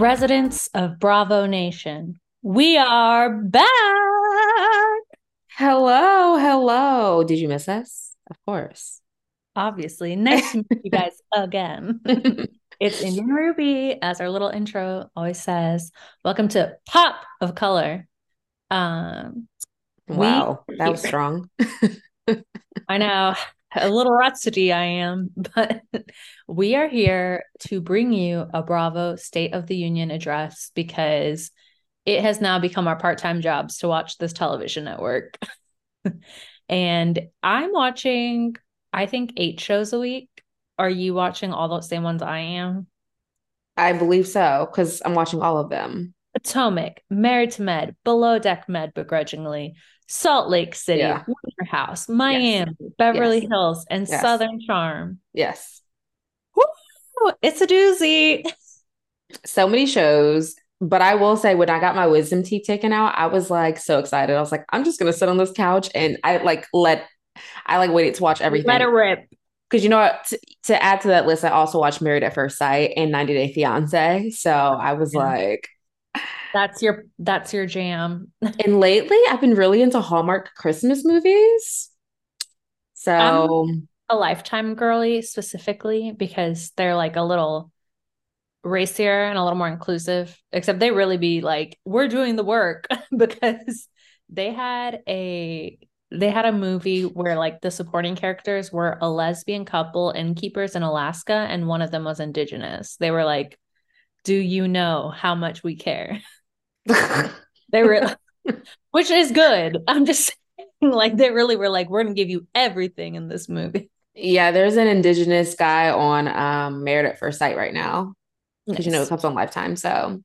Residents of Bravo Nation, we are back. Hello, hello. Did you miss us? Of course. Obviously. Nice to meet you guys again. it's Indian Ruby, as our little intro always says. Welcome to Pop of Color. Um, wow, that was strong. I know a little rusty I am, but we are here to bring you a Bravo State of the Union address because it has now become our part time jobs to watch this television network. and I'm watching, I think, eight shows a week. Are you watching all those same ones I am? I believe so because I'm watching all of them. Potomac, Married to Med, Below Deck Med, begrudgingly, Salt Lake City, yeah. Winter House, Miami, yes. Beverly yes. Hills, and yes. Southern Charm. Yes. Woo! It's a doozy. So many shows. But I will say, when I got my wisdom teeth taken out, I was like so excited. I was like, I'm just gonna sit on this couch and I like let I like waited to watch everything. Let it rip. Because you know what? To, to, add to that list, I also watched Married at First Sight and 90 Day Fiance. So I was like, that's your that's your jam. and lately I've been really into Hallmark Christmas movies. So I'm a lifetime girly specifically because they're like a little racier and a little more inclusive, except they really be like, we're doing the work because they had a they had a movie where like the supporting characters were a lesbian couple innkeepers in Alaska and one of them was indigenous. They were like, Do you know how much we care? they were, which is good. I'm just saying, like, they really were like, we're gonna give you everything in this movie. Yeah, there's an indigenous guy on um Married at First Sight right now. Because nice. you know it comes on Lifetime. So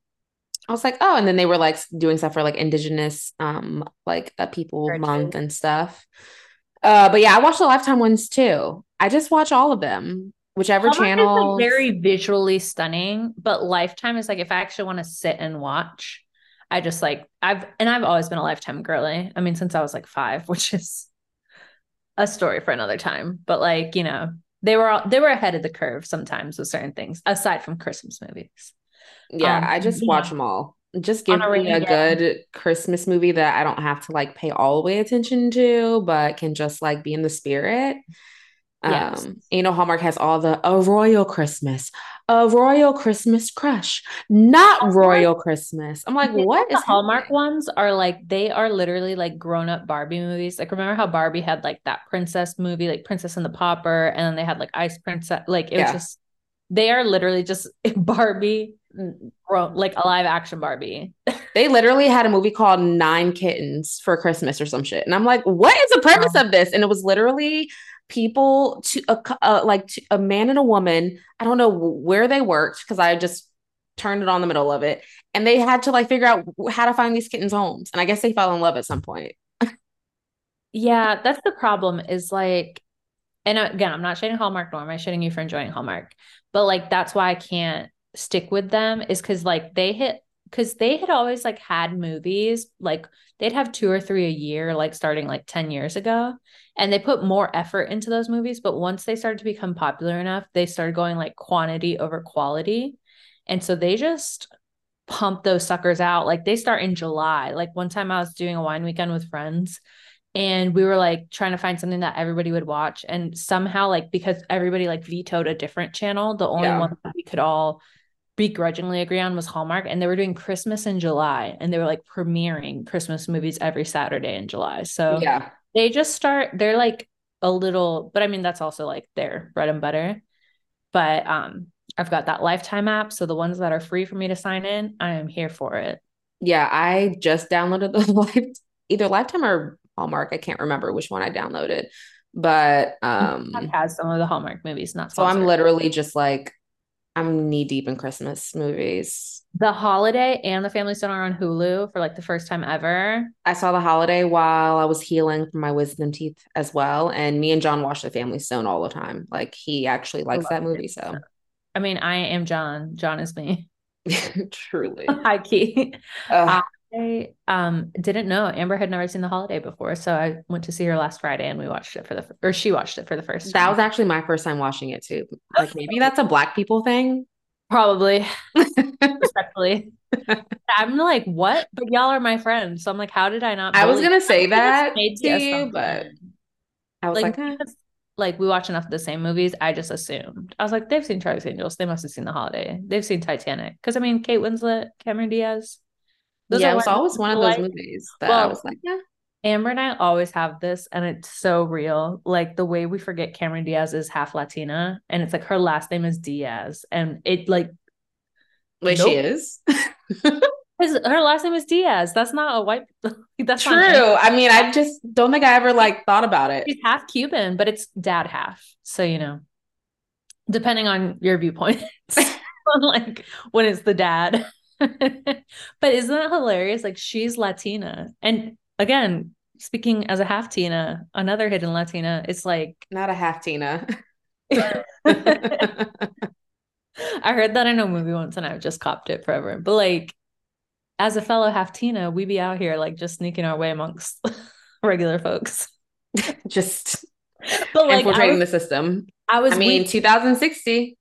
I was like, oh, and then they were like doing stuff for like indigenous um like a people Very month and stuff. Uh, but yeah, I watched the Lifetime ones too. I just watch all of them whichever channel like very visually stunning but lifetime is like if i actually want to sit and watch I just like I've and I've always been a lifetime girly. I mean, since I was like five, which is a story for another time. But like, you know, they were all, they were ahead of the curve sometimes with certain things, aside from Christmas movies. Yeah, um, I just watch them all. Just give me a good Christmas movie that I don't have to like pay all the way attention to, but can just like be in the spirit. Yes. Um, you know, Hallmark has all the a royal Christmas, a royal Christmas crush, not royal Christmas. I'm like, what is Hallmark happening? ones are like they are literally like grown up Barbie movies. Like remember how Barbie had like that princess movie, like Princess and the Pauper, and then they had like Ice Princess. Like it yeah. was just they are literally just Barbie like a live action Barbie. they literally had a movie called Nine Kittens for Christmas or some shit. And I'm like, what is the purpose of this? And it was literally people to a uh, like to, a man and a woman. I don't know where they worked because I just turned it on the middle of it, and they had to like figure out how to find these kittens homes. And I guess they fell in love at some point. yeah, that's the problem. Is like, and again, I'm not shading Hallmark nor am I shading you for enjoying Hallmark, but like that's why I can't stick with them is because like they hit because they had always like had movies like they'd have two or three a year like starting like 10 years ago and they put more effort into those movies but once they started to become popular enough they started going like quantity over quality and so they just pump those suckers out like they start in july like one time i was doing a wine weekend with friends and we were like trying to find something that everybody would watch and somehow like because everybody like vetoed a different channel the only yeah. one that we could all begrudgingly agree on was Hallmark, and they were doing Christmas in July, and they were like premiering Christmas movies every Saturday in July. So yeah, they just start. They're like a little, but I mean that's also like their bread and butter. But um, I've got that Lifetime app, so the ones that are free for me to sign in, I am here for it. Yeah, I just downloaded the life either Lifetime or Hallmark. I can't remember which one I downloaded, but um, it has some of the Hallmark movies. Not so. I'm literally just like I'm knee deep in Christmas movies. The Holiday and The Family Stone are on Hulu for like the first time ever. I saw The Holiday while I was healing from my wisdom teeth as well. And me and John watch The Family Stone all the time. Like he actually likes that movie. So, I mean, I am John. John is me. truly. High key. Ugh. Um, I um didn't know Amber had never seen The Holiday before, so I went to see her last Friday and we watched it for the or she watched it for the first time. that was actually my first time watching it too. Like maybe that's a black people thing. probably respectfully. I'm like, what? But y'all are my friends, so I'm like, how did I not? I was gonna say that made to you, but. I was like, like, eh. like we watch enough of the same movies. I just assumed. I was like, they've seen Charlie's Angels. They must have seen The Holiday. They've seen Titanic. Because I mean, Kate Winslet, Cameron Diaz. Those yeah, are it was always one of those like- movies that I was like, yeah. Amber and I always have this, and it's so real. Like the way we forget Cameron Diaz is half Latina, and it's like her last name is Diaz, and it like Wait, Nope. she is. her last name is Diaz. That's not a white. That's True. I mean, I just don't think I ever like thought about it. She's half Cuban, but it's dad half. So you know, depending on your viewpoint, like when it's the dad. but isn't that hilarious? Like she's Latina, and again, speaking as a half Tina, another hidden Latina, it's like Not a half Tina. I heard that in a movie once and I've just copped it forever. But like as a fellow half Tina, we be out here like just sneaking our way amongst regular folks. just But like infiltrating was, the system. I was I mean, weak- 2060.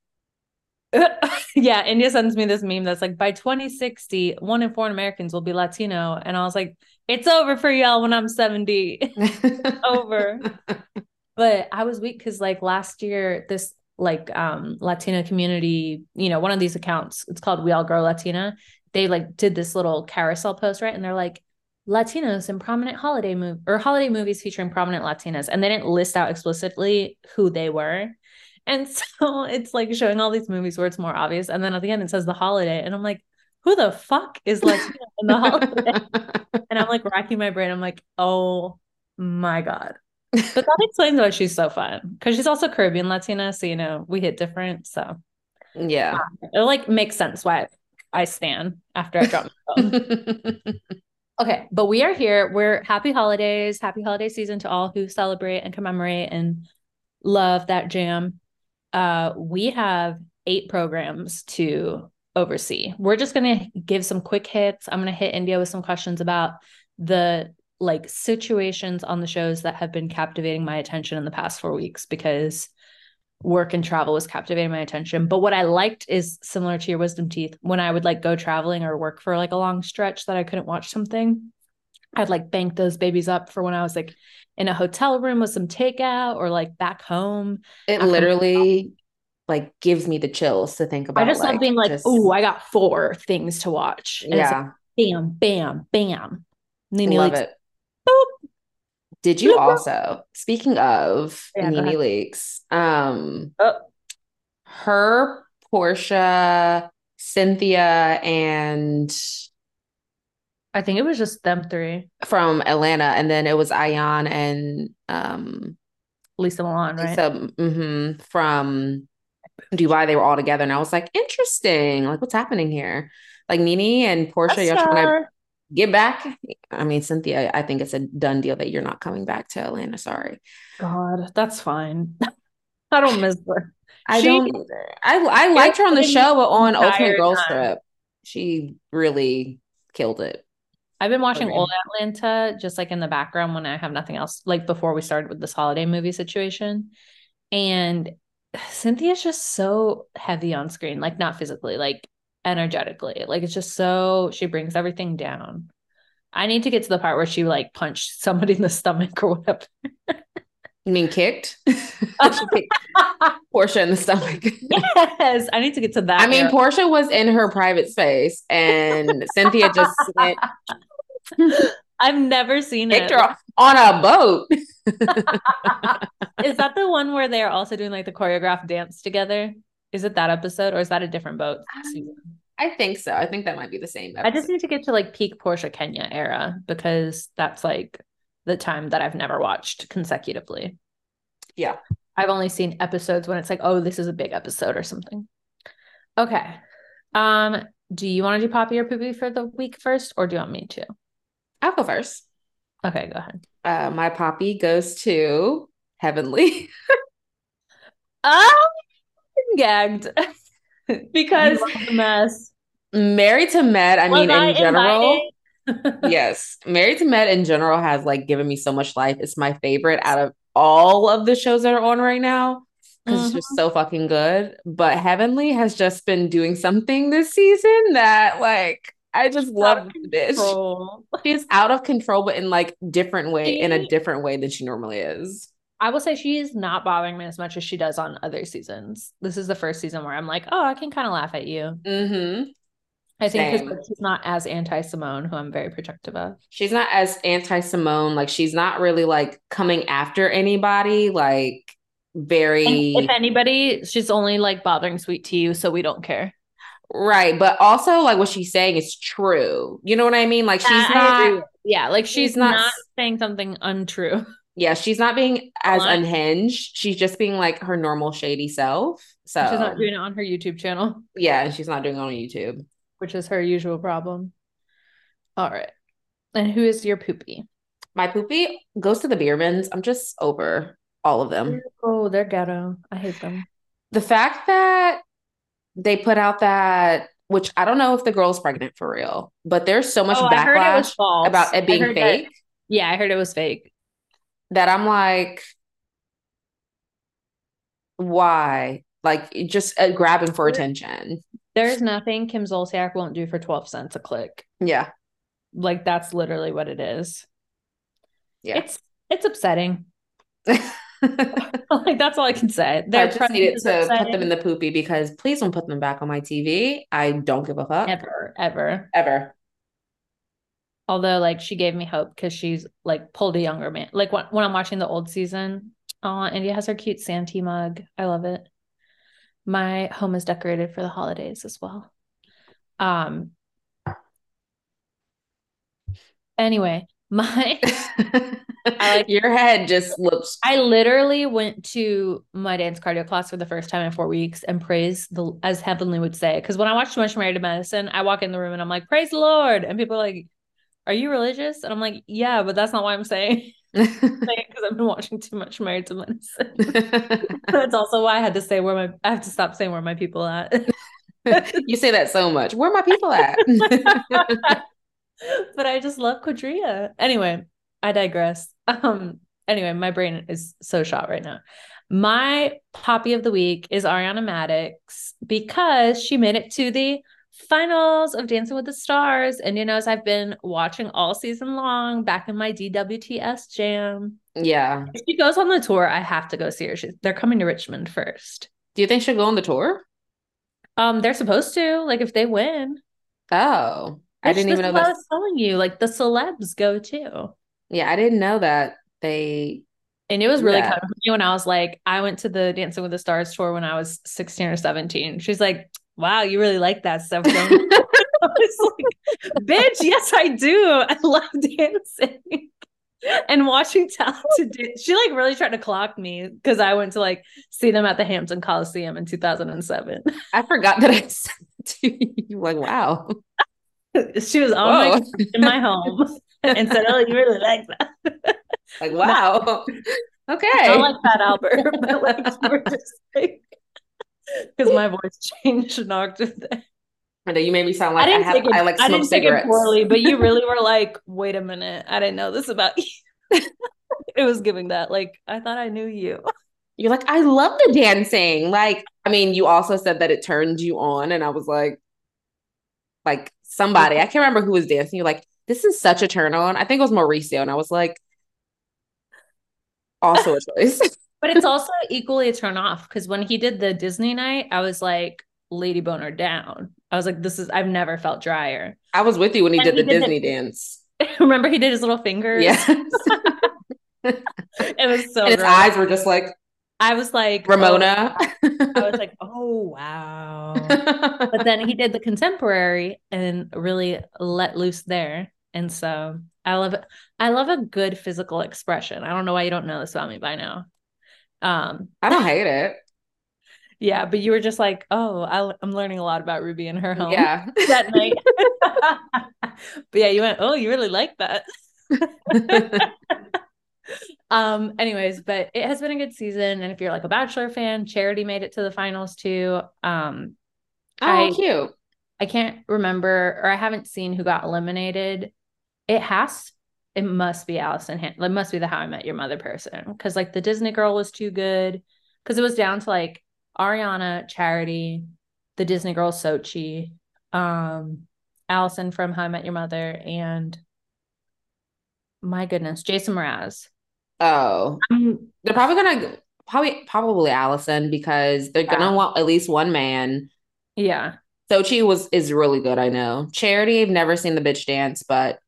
2060. yeah, India sends me this meme that's like by 2060, one in four Americans will be Latino. And I was like, it's over for y'all when I'm 70. over. but I was weak because like last year, this like um Latina community, you know, one of these accounts, it's called We All Grow Latina. They like did this little carousel post, right? And they're like, Latinos in prominent holiday move or holiday movies featuring prominent Latinas. And they didn't list out explicitly who they were. And so it's like showing all these movies where it's more obvious. And then at the end it says the holiday. And I'm like, who the fuck is Latino in the holiday? And I'm like racking my brain. I'm like, oh my God. But that explains why she's so fun. Because she's also Caribbean Latina. So, you know, we hit different. So yeah. Um, it like makes sense why I stand after I drop my phone. Okay, but we are here. We're happy holidays, happy holiday season to all who celebrate and commemorate and love that jam. Uh, we have eight programs to oversee. We're just gonna give some quick hits. I'm gonna hit India with some questions about the like situations on the shows that have been captivating my attention in the past four weeks because work and travel was captivating my attention. But what I liked is similar to your wisdom teeth. When I would like go traveling or work for like a long stretch that I couldn't watch something, I'd like bank those babies up for when I was like in a hotel room with some takeout or like back home. it literally like gives me the chills to think about. I just love being like, just- oh, I got four things to watch. And it's like, yeah, bam, bam, bam. Nene love it. boop. Did you Boop, boop. also, speaking of Yeah, Nene. Leakes, um, Oh. her, Porsha, Cynthia, and I think it was just them three. from Atlanta, and then it was Ayan and um Lesa Milan, right? Lesa mhm, from Dubai. They were all together, and I was like, interesting. Like, what's happening here? Like Nene and Porsha, you're trying to get back. I mean, Cynthia, I think it's a done deal that you're not coming back to Atlanta. Sorry. God, that's fine. I don't miss her. I She- don't either. I I liked her on the show, but on Ultimate Girls. Trip, she really killed it. I've been watching Agreed. Old Atlanta just like in the background when I have nothing else, like before we started with this holiday movie situation. And Cynthia's just so heavy on screen, like not physically, like energetically. Like it's just so, she brings everything down. I need to get to the part where she like punched somebody in the stomach or whatever. You mean kicked? kicked Porsha in the stomach. yes, I need to get to that. I mean, era. Porsha was in her private space, and Cynthia just went, I've never seen kicked it. her on a boat. Is that the one where they're also doing like the choreographed dance together? Is it that episode or is that a different boat? Um, season? I think so. I think that might be the same. I just need to get to like peak Porsha Kenya era because that's like the time that I've never watched consecutively. Yeah. I've only seen episodes when it's like, oh, this is a big episode or something. Okay. Um, do you want to do poppy or poopy for the week first, or do you want me to? I'll go first. Okay, go ahead. Uh, my poppy goes to Heavenly. Oh, I'm gagged because the mess. Married to Med, I mean, Was in general? yes, Married to Med in general has like given me so much life. It's my favorite out of all of the shows that are on right now because it's just so fucking good. But Heavenly has just been doing something this season that like I just love this bitch. She's out of control, but in like different way, in a different way than she normally is. I will say she's not bothering me as much as she does on other seasons. This is the first season where I'm like, oh, I can kind of laugh at you. Mm-hmm. I think she's not as anti Simone, who I'm very protective of. She's not as anti Simone. Like she's not really like coming after anybody. Like very And if anybody, she's only like bothering sweet to you, so we don't care. right, but also like what she's saying is true. You know what I mean? Like she's Yeah, agree. not. Yeah, like she's, she's not not, saying something untrue. Yeah, she's not being as unhinged. She's just being like her normal shady self. So She's not doing it on her YouTube channel, yeah, and she's not doing it on YouTube. Which is her usual problem. All right. And who is your poopy? My poopy goes to the Biermanns. I'm just over all of them. Oh, they're ghetto. I hate them. the fact that they put out that which I don't know if the girl's pregnant for real, but there's so much Oh, heard it backlash about it being heard that- fake yeah, I heard it was fake. that I'm like, why? Like just uh, grabbing for attention. There's nothing Kim Zolciak won't do for 12 cents a click. Yeah. Like that's literally what it is. Yeah. It's it's upsetting. Like that's all I can say. Their just needed to is put them in the poopy because please don't put them back on my TV. I don't give a fuck. ever, ever. Ever. Although like she gave me hope because she's like pulled a younger man. Like when, when I'm watching the old season, uh, India has her cute Santee mug. I love it. My home is decorated for the holidays as well. Um. Anyway, my like- Your head just looks I literally went to my dance cardio class for the first time in four weeks and praised the as Heavenly would say. Because when I watch Too Much Married to Medicine, I walk in the room and I'm like, "Praise the Lord," and people are like, "Are you religious?" And I'm like, "Yeah, but that's not why I'm saying because I've been watching too much Married to Medicine." that's also why I had to say where my I have to stop saying where my people at. you say that so much. Where are my people at? but I just love Quadria. Anyway, I digress. Um, anyway, my brain is so shot right now. My poppy of the week is Ariana Madix because she made it to the finals of Dancing with the Stars. And you know, as I've been watching all season long, back in my DWTS jam. yeah. If she goes on the tour, I have to go see her. She's, they're coming to Richmond first. Do you think she'll go on the tour? Um, they're supposed to, like, if they win. Oh, I didn't even know is what I that. was telling you. Like the celebs go too. Yeah, I didn't know that they. And it was really Yeah. kind of funny when I was like, I went to the Dancing with the Stars tour when I was 16 or 17. She's like, wow, you really like that stuff. I like, bitch, yes, I do. I love dancing. And watching talented dance. She like really tried to clock me because I went to like see them at the Hampton Coliseum in 2007. I forgot that I said to you. Like, wow. she was on my in my home and said, Oh, you really like that. Like, wow. Okay. Not like Fat Albert, but like were just like because my voice changed an octave there. I know you made me sound like I I, didn't have. it. I like I didn't take it poorly, but you really were like, "Wait a minute, I didn't know this about you." it was giving that like I thought I knew you. You're like, I love the dancing. Like, I mean, you also said that it turned you on, and I was like, like somebody, I can't remember who was dancing. You're like, this is such a turn on. I think it was Mauricio, and I was like, also a choice. But it's also equally a turn off because when he did the Disney night, I was like, "Lady Boner down." I was like, "This is I've never felt drier." I was with you when he And did he the did the- Disney dance. Remember, he did his little fingers. Yes. it was so. and his eyes were just like I was like Ramona. oh, I was like, "Oh wow." but then he did the contemporary and really let loose there and so i love it i love a good physical expression i don't know why you don't know this about me by now um I don't hate it. Yeah, but you were just like, oh, I, I'm learning a lot about Ruby and her home. Yeah. that night. but yeah, you went, oh, you really like that. um, anyways, but it has been a good season. And if you're like a Bachelor fan, Charity made it to the finals too. Um, oh, I, cute. I can't remember, or I haven't seen who got eliminated. It has, it must be Allison. Han- it must be the How I Met Your Mother person because like the Disney girl was too good because it was down to like Ariana, Charity, the Disney girl Sochi, um, Allison from How I Met Your Mother, and my goodness, Jason Mraz. Oh, Um, they're probably gonna probably probably Allison because they're Yeah. gonna want at least one man. yeah, Sochi was is really good. I know. Charity, I've never seen the bitch dance, but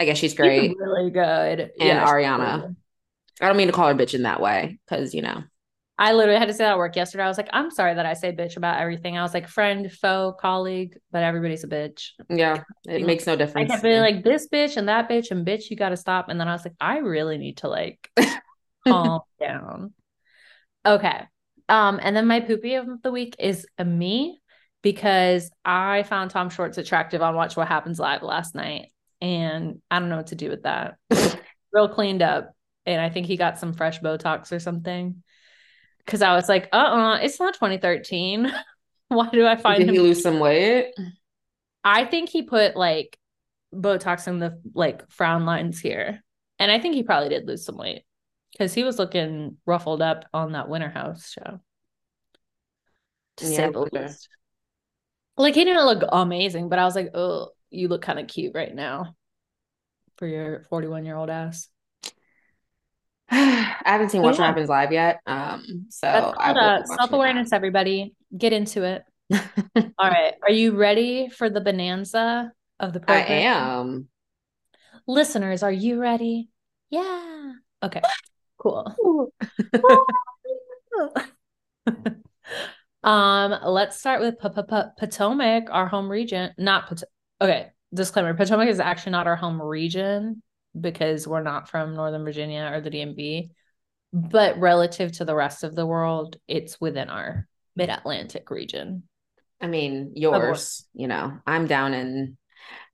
I guess she's great. she's really good. And Yeah, Ariana. really. I don't mean to call her bitch in that way because you know. I literally had to say that at work yesterday. I was like, I'm sorry that I say bitch about everything. I was like, friend, foe, colleague, but everybody's a bitch. Yeah, it makes no difference. I kept being like this bitch and that bitch and bitch, you got to stop. And then I was like, I really need to like calm down. Okay. Um, and then my poopy of the week is a me because I found Tom Schwartz attractive on Watch What Happens Live last night, and I don't know what to do with that. Real cleaned up, and I think he got some fresh Botox or something. Because I was like, uh, uh it's not 2013. Why do I find Did him he lose some weight? I think he put like Botox in the like frown lines here. And I think he probably did lose some weight because he was looking ruffled up on that Winter House show. To Yeah, say the least. Like he didn't look amazing, but I was like, oh, you look kind of cute right now for your 41 year old ass. I haven't seen Watch What yeah. Happens live yet. Um, so That's I called uh, self awareness, everybody. Get into it. All right. Are you ready for the bonanza of the that. I program? am. Listeners, are you ready? Yeah. Okay. Cool. um, let's start with P- P- P- Potomac, our home region. Not Pot- okay. Disclaimer: Potomac is actually not our home region because we're not from Northern Virginia or the DMV, but relative to the rest of the world, it's within our Mid Atlantic region. I mean, yours. You know, I'm down in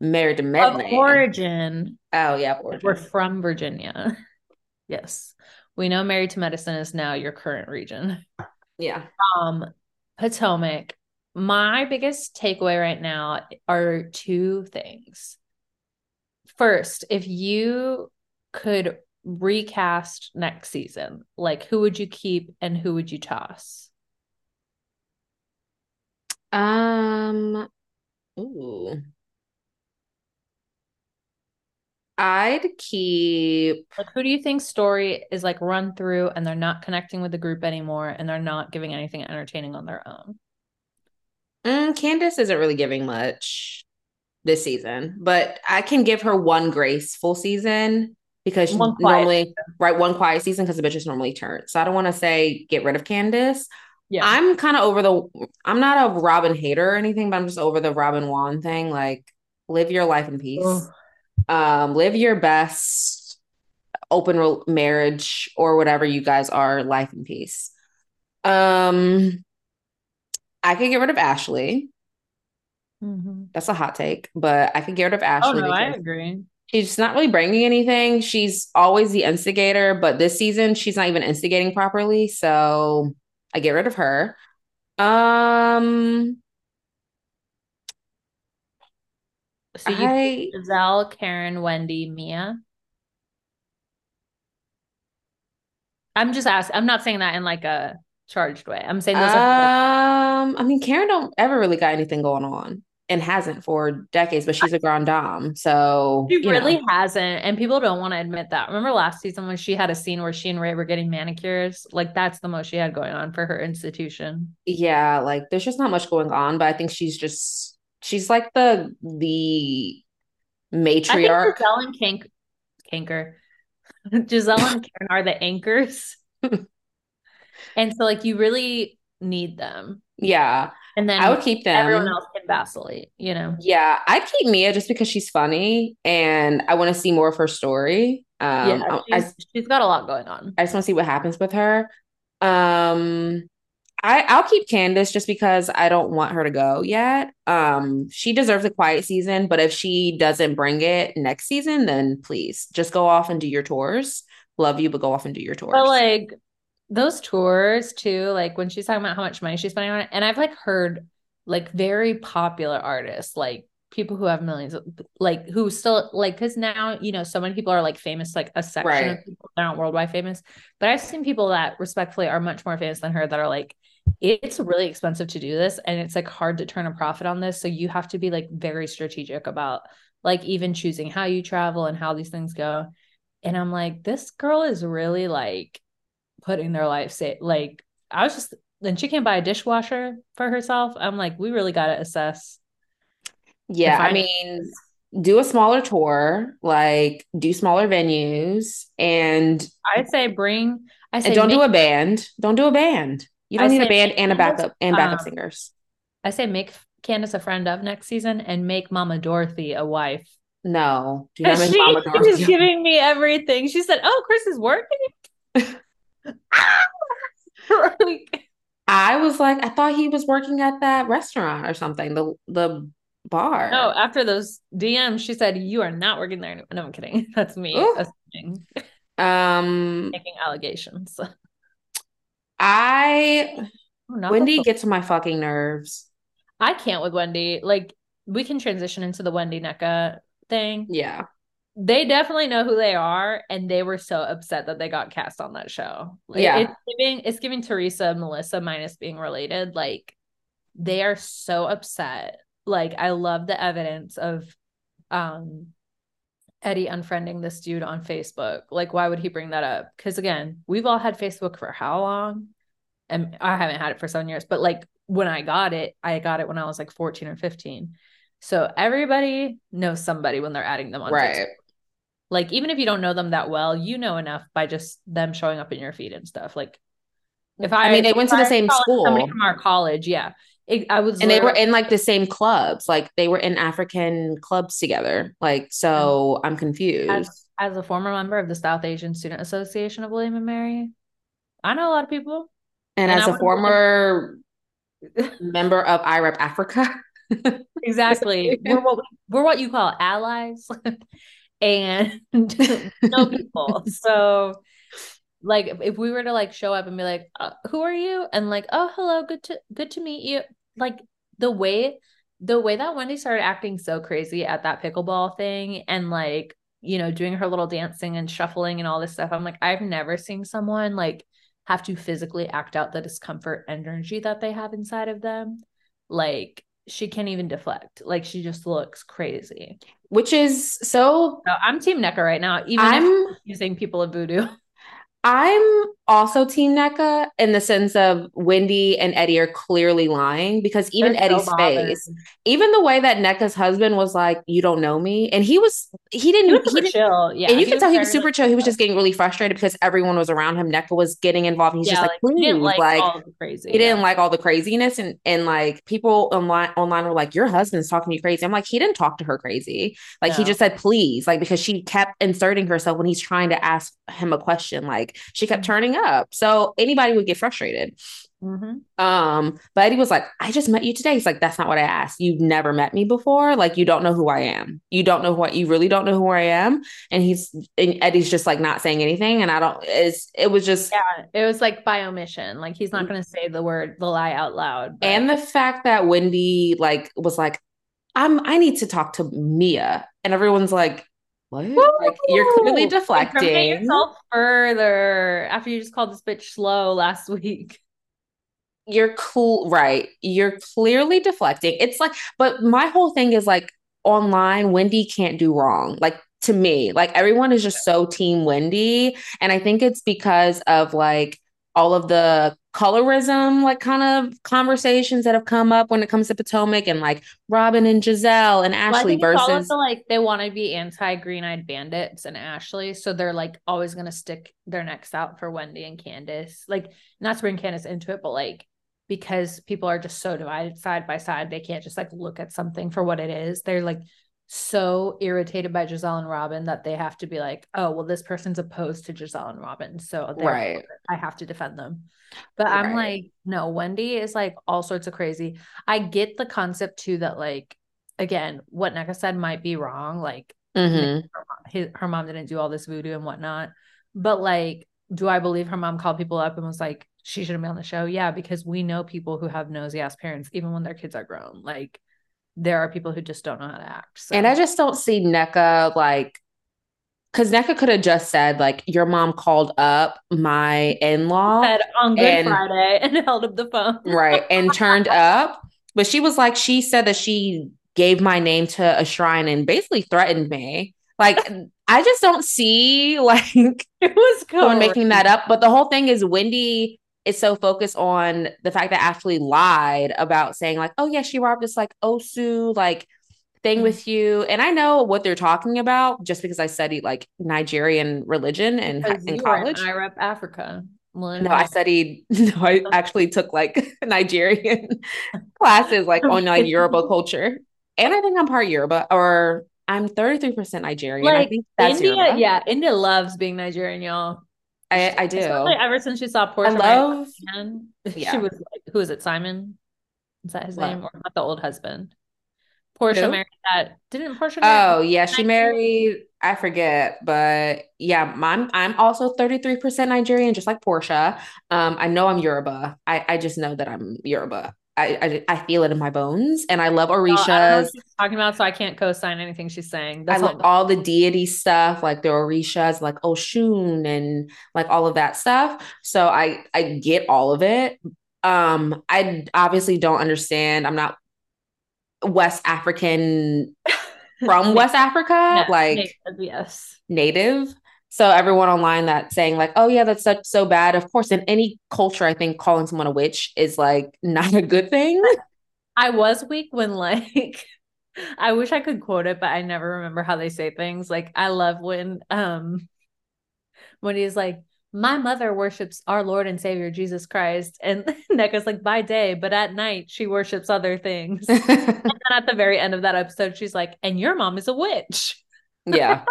Merida Of Medley. origin, Oh yeah, of we're from Virginia. yes, we know Married to Medicine is now your current region. Yeah. um Potomac, my biggest takeaway right now are two things. First, if you could recast next season, like who would you keep and who would you toss? Um. Ooh. I'd keep. Like who do you think story is like run through and they're not connecting with the group anymore and they're not giving anything entertaining on their own? Mm, Candace isn't really giving much this season, but I can give her one graceful season because she normally, right, one quiet season because the bitches normally turn. So I don't want to say get rid of Candace. Yeah. I'm kind of over the, I'm not a Robyn hater or anything, but I'm just over the Robyn Juan thing. Like, live your life in peace. Ugh. Um, live your best open rel- marriage or whatever you guys are, life in peace. Um, I could get rid of Ashley. Mhm. That's a hot take, but I could get rid of Ashley. Oh no, I agree. she's not really bringing anything. She's always the instigator, but this season she's not even instigating properly. So I get rid of her. Um, So you I Gizelle, Karen, Wendy, Mia. I'm just asking. I'm not saying that in like a charged way. I'm saying those are um, I mean Karen don't ever really got anything going on and hasn't for decades, but she's a grand dame. So she really know, hasn't, and people don't want to admit that. Remember last season when she had a scene where she and Ray were getting manicures? Like that's the most she had going on for her institution. yeah, like there's just not much going on, but I think she's just she's like the the I think matriarch. Gizelle and Kank, Kanker, Gizelle and Karen are the anchors, and so like you really need them, Yeah, and then I would keep them. everyone else can vacillate. You know. Yeah, I'd keep Mia just because she's funny and I want to see more of her story. Um, Yeah, I, she's she's got a lot going on. I just want to see what happens with her. Um, I, I'll keep Candace just because I don't want her to go yet. Um, she deserves a quiet season, but if she doesn't bring it next season, then please just go off and do your tours. Love you, but go off and do your tours. But like those tours too, like when she's talking about how much money she's spending on it, and I've like heard like very popular artists, like people who have millions, of, like who still like because now you know so many people are like famous, like a section Right. of people that aren't worldwide famous. But I've seen people that respectfully are much more famous than her that are like, it's really expensive to do this, and it's like hard to turn a profit on this. So you have to be like very strategic about like even choosing how you travel and how these things go. And I'm like, this girl is really like putting their life say like I was just then she can't buy a dishwasher for herself. I'm like, we really gotta assess. yeah, I mean, do a smaller tour, like do smaller venues, and I say bring I say and don't do a band. Don't do a band. You don't need a band and a backup and backup um, singers. I say make Candace a friend of next season and make Mama Dorothy a wife. No, do not make she Mama Dorothy. giving me everything. She said, "Oh, Chris is working." Like, I was like, I thought he was working at that restaurant or something, the the bar. no, after those DMs, she said, "You are not working there." No, I'm kidding. That's me Ooh. assuming, Um, making allegations. I Oh, Wendy gets on my fucking nerves. I can't with Wendy. Like we can transition into the Wendy Nneka thing. Yeah. They definitely know who they are, and they were so upset that they got cast on that show. Like, Yeah. it's giving it's giving Teresa Melissa minus being related. Like they are so upset. Like I love the evidence of um Eddie unfriending this dude on Facebook. Like, why would he bring that up? Because again, we've all had Facebook for how long? And I haven't had it for seven years, but like when I got it, I got it when I was like 14 or 15. So everybody knows somebody when they're adding them on Right. Facebook. Like, even if you don't know them that well, you know enough by just them showing up in your feed and stuff. Like, if I, I mean, they went to the same saw somebody school. from our college, yeah, it, I was, And they were in like the same clubs. Like they were in African clubs together. Like, so I'm confused. as, as a former member of the South Asian Student Association of William and Mary, I know a lot of people. And and as I a former member of IREP Africa, Exactly. we're what we're what you call allies and know people. So like if- if we were to like show up and be like, uh, "Who are you?" and like, "Oh, hello, good to good to meet you." Like the way the way that Wendy started acting so crazy at that pickleball thing and like, you know, doing her little dancing and shuffling and all this stuff. I'm like, I've never seen someone like have to physically act out the discomfort energy that they have inside of them. Like she can't even deflect. Like she just looks crazy. which is so So I'm team Nneka right now, even I'm using people of voodoo. I'm also Team Nneka in the sense of Wendy and Eddie are clearly lying because even They're Eddie's bothered. face, even the way that Nneka's husband was like, "You don't know me," and he was he didn't He was he didn't. chill. Yeah. and you can tell he was super like, chill. He was just getting really frustrated because everyone was around him. Nneka was getting involved. He's yeah, just like, he didn't please, like, like, all the crazy. he didn't like all the craziness and and like people online online were like your husband's talking to you crazy i'm like he didn't talk to her crazy like he just said please like because she kept inserting herself when he's trying to ask him a question like she kept Mhm. Up so anybody would get frustrated Mhm. um but eddie was like i just met you today he's like that's not what i asked you've never met me before like you don't know who i am you don't know what you really don't know who i am and he's and eddie's just like not saying anything and i don't it's it was just Yeah, it was like by omission. Like he's not going to say the word, the lie out loud. but-. And the fact that Wendy like was like, I'm I need to talk to Mia. And everyone's like, what? Like you're clearly deflecting. yourself further after you just called this bitch slow last week. You're cool, right? You're clearly deflecting. It's like, but my whole thing is like online, Wendy can't do wrong. Like to me, like everyone is just so team Wendy. And I think it's because of like all of the colorism, like kind of conversations that have come up when it comes to Potomac and like Robyn and Gizelle and Well, Ashley all versus the, like they want to be anti green eyed bandits and Ashley, so they're like always gonna stick their necks out for Wendy and Candace. Like not to bring Candace into it, but like because people are just so divided side by side, they can't just like look at something for what it is. They're like so irritated by Gizelle and Robyn that they have to be like, oh, well, this person's opposed to Gizelle and Robyn. So Right. I have to defend them. But I'm like, no, Wendy is like all sorts of crazy. I get the concept too that like again, what Nneka said might be wrong. Like Mhm. her, mom, his, her mom didn't do all this voodoo and whatnot. But like, do I believe her mom called people up and was like, she shouldn't be on the show? Yeah, because we know people who have nosy ass parents, even when their kids are grown. Like, there are people who just don't know how to act. So. And I just don't see Nneka like, because Nneka could have just said, like, your mom called up my in law, on Good and- Friday and held up the phone. right, and turned up. But she was like, she said that she gave my name to a shrine and basically threatened me. Like, I just don't see like It was someone making that up. But the whole thing is Wendy is so focused on the fact that Ashley lied about saying, like, oh yeah, she robbed this like Osu like thing Mhm. with you. And I know what they're talking about just because I studied like Nigerian religion in, in college. I rep Africa. Well, No, I studied no, I actually took like Nigerian classes like on like Yoruba culture. And I think I'm part Yoruba or I'm 33% Nigerian. I think that's India, Yoruba. yeah, India loves being Nigerian, y'all. I, I do. Ever since she saw Porsha, I love Man, Yeah. she was like, who is it? Simon? Is that his name or not the old husband? Porsha Who? married that. Didn't Porsha? Oh yeah, she married. I forget, but yeah, I'm I'm also 33% Nigerian, just like Porsha. Um, I know I'm Yoruba. I I just know that I'm Yoruba. I I, I feel it in my bones, and I love I don't know Orishas. talking about, so I can't co-sign anything she's saying. I love all the deity stuff, like the Orishas, like Oshun, and like all of that stuff. So I I get all of it. Um, I obviously don't understand. I'm not West African from West Africa, Yeah, like native, yes. native. So everyone online that's saying like, oh yeah, that's such so bad. Of course, in any culture, I think calling someone a witch is like not a good thing. I was weak when like I wish I could quote it, but I never remember how they say things. Like I love when um when he's like, My mother worships our Lord and Savior Jesus Christ. And Nneka's like, by day, but at night she worships other things. and then at the very end of that episode, she's like, and your mom is a witch. yeah.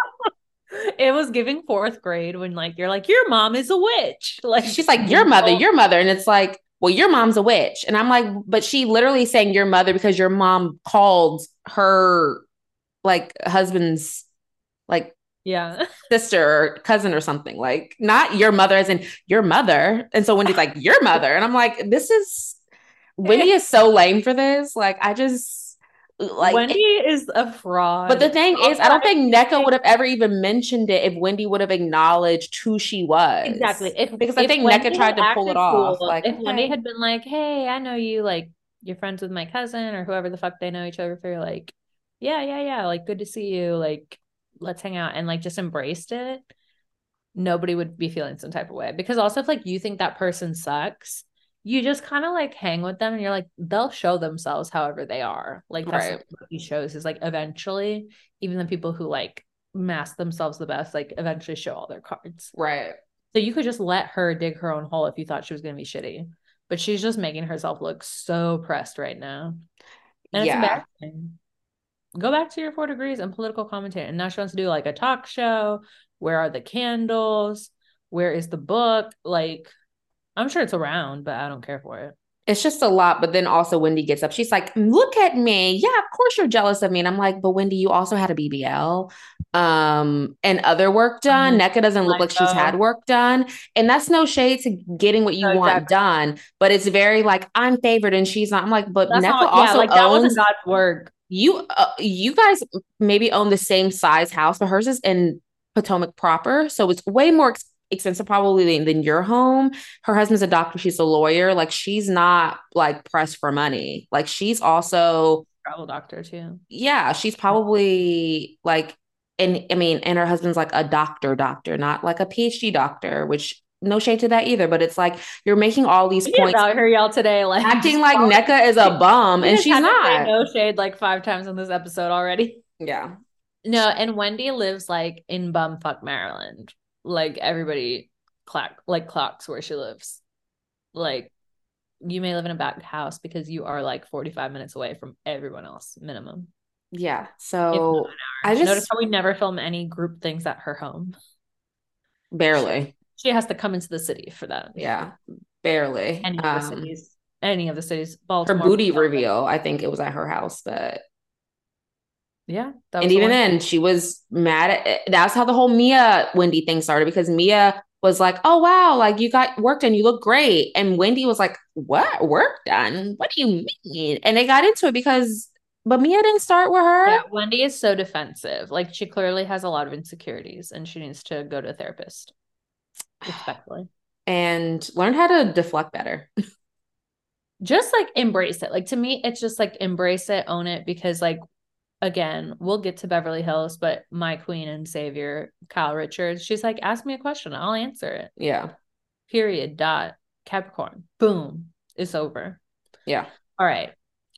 It was giving fourth grade when like you're like, your mom is a witch. Like She's like, your mother, your mother. And it's like, well, your mom's a witch. And I'm like, but she literally saying your mother because your mom called her like husband's like yeah. sister or cousin or something. Like not your mother as in your mother. And so Wendy's like, your mother. And I'm like, this is Wendy is so lame for this. Like, I just like Wendy is a fraud. But the thing is, I don't think Nneka would have ever even mentioned it if Wendy would have acknowledged who she was. Exactly. If Because I think Wendy Nneka tried to pull it acted off, cool, like, if Wendy had been like, "Hey, I know you. Like, you're friends with my cousin or whoever the fuck they know each other through. Like, yeah, yeah, yeah. Like, good to see you. Like, let's hang out." And like just embraced it. Nobody would be feeling some type of way because also if like you think that person sucks, you just kind of like hang with them and you're like they'll show themselves however they are. Like that's Right. what he shows is like eventually even the people who like mask themselves the best like eventually show all their cards. Right. So you could just let her dig her own hole if you thought she was going to be shitty. But she's just making herself look so pressed right now. And it's Yeah. embarrassing. Go back to your four degrees and political commentary. And now she wants to do like a talk show. Where are the candles? Where is the book? Like, I'm sure it's around, but I don't care for it. It's just a lot. But then also Wendy gets up. She's like, look at me. Yeah, of course you're jealous of me. And I'm like, but Wendy, you also had a BBL um and other work done. Nneka doesn't look I like she's had work done. And that's no shade to getting what you No, want exactly. done. But it's very like I'm favored and she's not. I'm like, but That's Nneka not, also yeah, like that owns wasn't God's work. you uh, you guys maybe own the same size house, but hers is in Potomac proper, so it's way more ex- expensive probably than, your home. Her husband's a doctor, she's a lawyer. Like she's not like pressed for money. Like she's also a Travel doctor too. yeah, she's probably like and I mean, and her husband's like a doctor, doctor, not like a PhD doctor, which no shade to that either. But it's like you're making all these points, about her, y'all, today. Like acting like Nneka is a bum, and she's had to say not. No shade like five times in this episode already. Yeah. No, and Wendy lives like in bumfuck Maryland. Like everybody clock like clocks where she lives. Like you may live in a back house because you are like 45 minutes away from everyone else, minimum. Yeah. So I just notice how we never film any group things at her home. barely. She has to come into the city for that. Yeah. Barely. Any of the Um, cities. Any of the cities. her booty reveal, I think it was at her house, but Yeah. That and was the even then she was mad at eh, that's how the whole Mia Wendy thing started because Mia was like, Oh wow, like you got work done, you look great. And Wendy was like, What? Work done? What do you mean? And they got into it because but Mia didn't start with her. Yeah, Wendy is so defensive. Like she clearly has a lot of insecurities and she needs to go to a therapist. Respectfully. And learn how to deflect better. Just like embrace it. Like to me, it's just like embrace it, own it, because like again, we'll get to Beverly Hills, but my queen and savior, Kyle Richards, she's like, ask me a question, I'll answer it. Yeah. Period. Dot. Capricorn. Boom. It's over. Yeah. All right.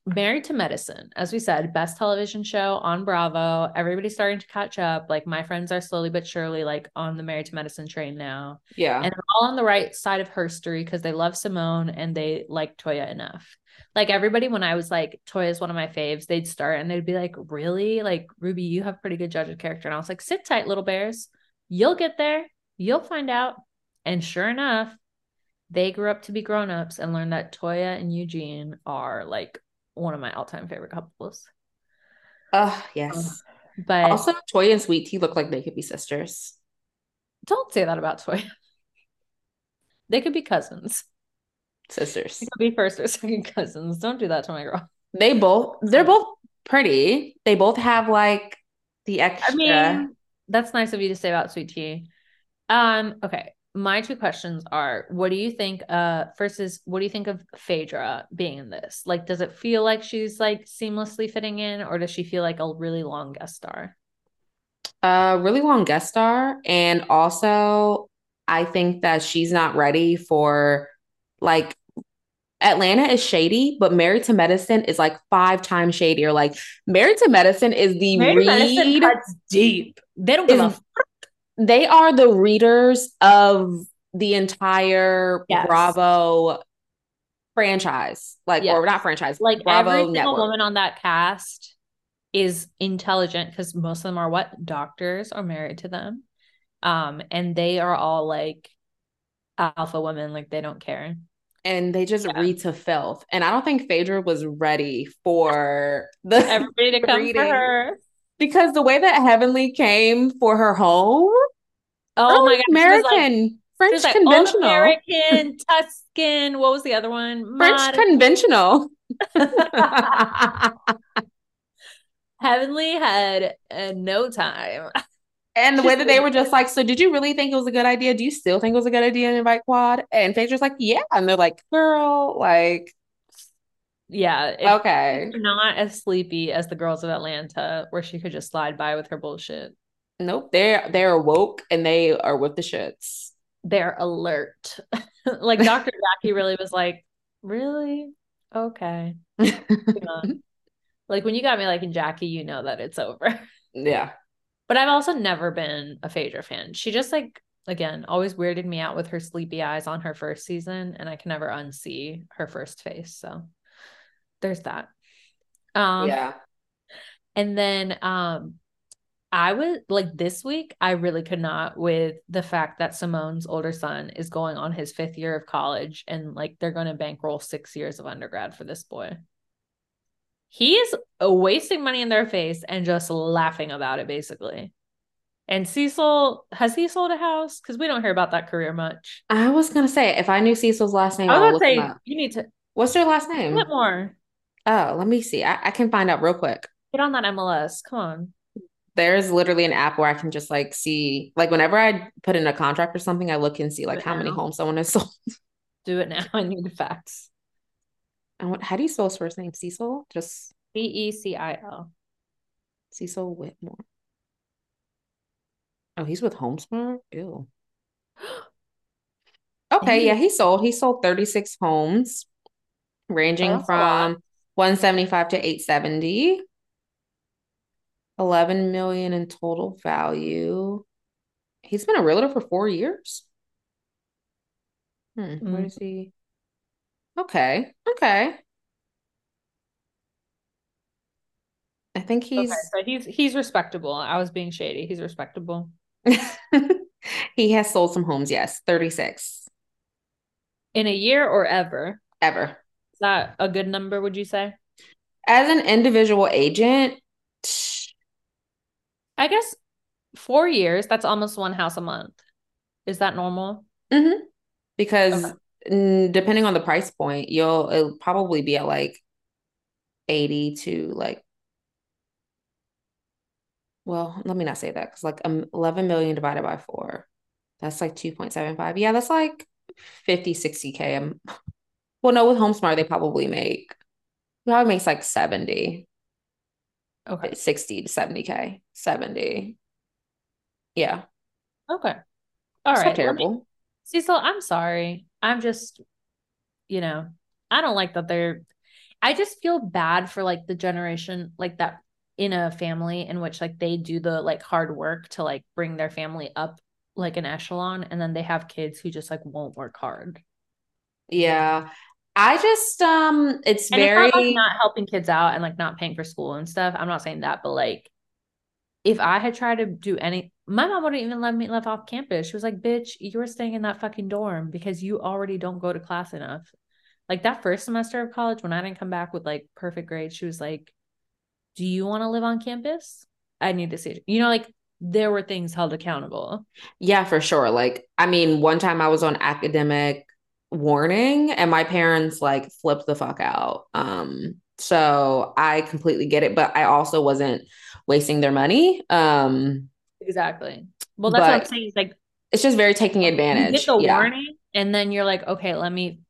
Married to Medicine, as we said, best television show on Bravo. Everybody's starting to catch up. Like my friends are slowly but surely like on the Married to Medicine train now. Yeah. And all on the right side of her story because they love Simone and they like Toya enough. Like everybody, when I was like, Toya's one of my faves, they'd start and they'd be like, Really? Like, Ruby, you have pretty good judge of character. And I was like, Sit tight, little bears. You'll get there. You'll find out. And sure enough, they grew up to be grown-ups and learned that Toya and Eugene are like one of my all-time favorite couples. Oh, yes. Um, but Also, Toya and Sweet Tea look like they could be sisters. don't say that about Toya. They could be cousins. Sisters. They could be first or second cousins. Don't do that to my girl. They both they're both pretty. They both have like the extra. I mean, that's nice of you to say about Sweet Tea. Um, okay. My two questions are what do you think uh first is what do you think of Phaedra being in this? Like does it feel like she's like seamlessly fitting in or does she feel like a really long guest star? a really long guest star, and also I think that she's not ready for like Atlanta is shady, but Married to Medicine is like five times shadier. Like Married to Medicine is the Married read. cuts deep. They don't give a Is- They are the readers of the entire Yes. Bravo franchise, like Yes. or not franchise, like Bravo every single network. woman on that cast is intelligent because most of them are what doctors are married to them um and they are all like alpha women like they don't care and they just Yeah. read to filth. And I don't think Phaedra was ready for the everybody to come for Reading. her because the way that Heavenly came for her home, oh my god was like- American, French like, conventional, All-American, Tuscan. What was the other one? French Mod- conventional. Heavenly had uh, no time. And the way that they were just like, so did you really think it was a good idea? Do you still think it was a good idea to invite Quad? And Phaedra's like, yeah. And they're like, girl, like, Yeah, if okay. not as sleepy as the girls of Atlanta, where she could just slide by with her bullshit. Nope. They're they're woke and they are with the shits. they're alert. like Dr. Jackie really was like, really? Okay. like when you got me liking Jackie, you know that it's over. Yeah. But I've also never been a Phaedra fan. She just like again always weirded me out with her sleepy eyes on her first season, and I can never unsee her first face. So there's that. Um yeah. and then um I would like this week, I really could not with the fact that Simone's older son is going on his fifth year of college and like they're going to bankroll six years of undergrad for this boy. He is wasting money in their face and just laughing about it, basically. And Cecil, has he sold a house? Because we don't hear about that career much. I was gonna say if I knew Cecil's last name, I was gonna say you need to What's their last name? get more. Oh, let me see. I, I can find out real quick. Get on that MLS. Come on. There's literally an app where I can just like see, like whenever I put in a contract or something, I look and see like how many now. homes someone has sold. Do it now. I need the facts. And what, how do you spell his first name? Cecil? Just B E C I L. Cecil Whitmore. Oh, he's with Homesmart? Ew. Okay, yeah, he sold. He sold 36 homes, ranging from 175 to 870. 11 million in total value. He's been a realtor for four years. Hmm, where Mm. is he? Okay, okay. I think he's Okay, so he's he's respectable. I was being shady. He's respectable. he has sold some homes, yes. 36 In a year or ever? ever. Is that a good number, would you say? As an individual agent, I guess four years, that's almost one house a month. Is that normal? mhm, because Okay. Mm, depending on the price point, you'll it'll probably be at like 80 to like well, let me not say that because like um, 11 million divided by four, that's like 2.75. Yeah, that's like 50, 60K. Um, well, no, with HomeSmart, they probably make, probably makes like 70, Okay. 60 to 70K, 70. Yeah, Okay. All it's right. not let me- terrible. Cecil, I'm sorry. I'm just, you know, I don't like that they're, I just feel bad for like the generation like that in a family in which like they do the like hard work to like bring their family up like an echelon and then they have kids who just like won't work hard. Yeah. I just, um, it's And very, it's not like not helping kids out and like not paying for school and stuff. I'm not saying that, but like if I had tried to do any, my mom wouldn't even let me live off campus. She was like, bitch, you were staying in that fucking dorm because you already don't go to class enough. Like that first semester of college, when I didn't come back with like perfect grades, she was like, do you want to live on campus? I need to see it. You know, like there were things held accountable. Yeah, for sure. Like, I mean, one time I was on academic warning and my parents like flipped the fuck out. Um, so I completely get it, but I also wasn't wasting their money. Um, Exactly. Well, that's what I'm saying. It's like it's just very taking you advantage. get the Yeah. warning and then you're like, okay, let me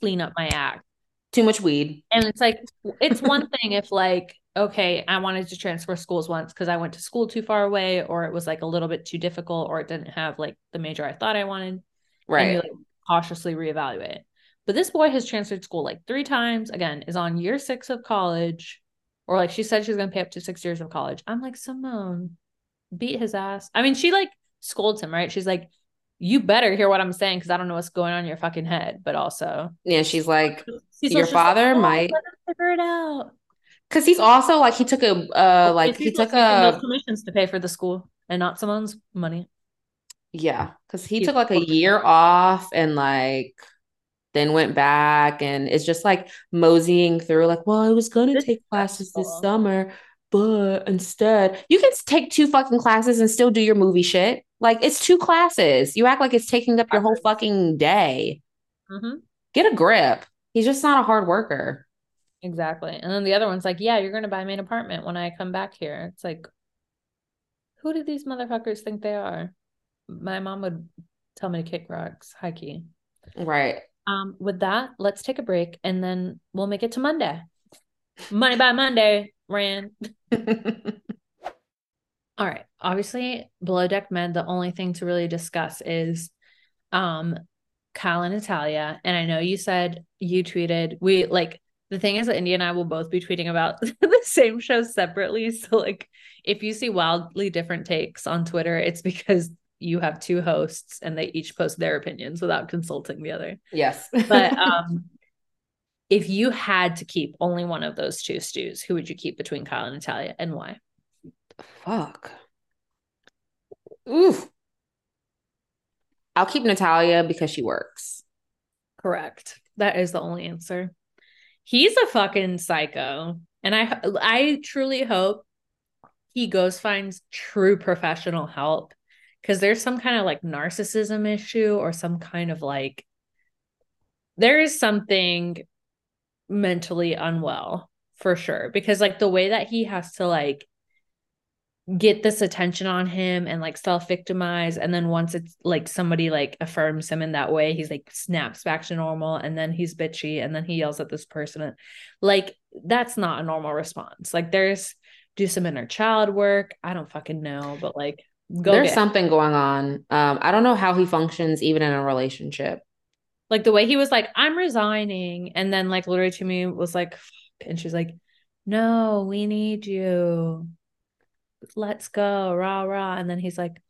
clean up my act. Too much weed. And it's like, it's one thing if, like, okay, I wanted to transfer schools once because I went to school too far away, or it was like a little bit too difficult, or it didn't have like the major I thought I wanted. And you Right. like cautiously reevaluate. But this boy has transferred school like three times, again, is on year six of college, or like she said she's going to pay up to six years of college. I'm like, Simone, beat his ass. I mean, she like scolds him, right? She's like, you better hear what I'm saying because I don't know what's going on in your fucking head. But also, Yeah, she's like, Cecil's Your just like, father "Oh, might- figure it out. because he's also like he took a uh like he took a commissions to pay for the school and not someone's money. yeah, because he He's took like a year off and like then went back and it's just like moseying through like, well, I was gonna take classes this summer, but instead you can take two fucking classes and still do your movie shit. Like it's two classes. You act like it's taking up your whole fucking day. hmm Get a grip. He's just not a hard worker. Exactly. And then the other one's like, yeah, you're going to buy me an apartment when I come back here. It's like, who do these motherfuckers think they are? My mom would tell me to kick rocks. High key. Right. Um, with that, let's take a break and then we'll make it to Monday. Money by Monday, Rand. All right. Obviously, Below Deck Med, the only thing to really discuss is um Kyle and Natalya. And I know you said you tweeted we like the thing is that India and I will both be tweeting about the same show separately. So like if you see wildly different takes on Twitter, it's because you have two hosts and they each post their opinions without consulting the other. Yes. But um if you had to keep only one of those two stews, who would you keep between Kyle and Natalya and why? Fuck. Oof. I'll keep Natalya because she works. Correct. That is the only answer. He's a fucking psycho. And I I truly hope he goes finds true professional help because there's some kind of like narcissism issue or some kind of like there is something mentally unwell for sure because like the way that he has to like get this attention on him and like self-victimize and then once it's like somebody like affirms him in that way he's like snaps back to normal and then he's bitchy and then he yells at this person like that's not a normal response like there's do some inner child work i don't fucking know but like go There's something going on. Um, I don't know how he functions even in a relationship. Like the way he was like i'm resigning and then like literally to me was like and she's like no we need you let's go rah rah and then he's like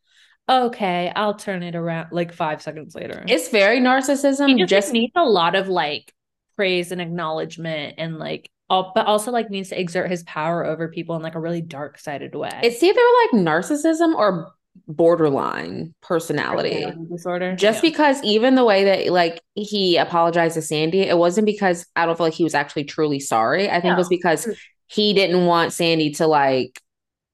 okay i'll turn it around like five seconds later It's very he narcissism. just, Just like, needs a lot of like praise and acknowledgement and like all, but also like needs to exert his power over people in like a really dark sided way. It's either like narcissism or borderline personality disorder. just Yeah. because even the way that like he apologized to Sandy, it wasn't because I don't feel like he was actually truly sorry. I think it was because he didn't want Sandy to like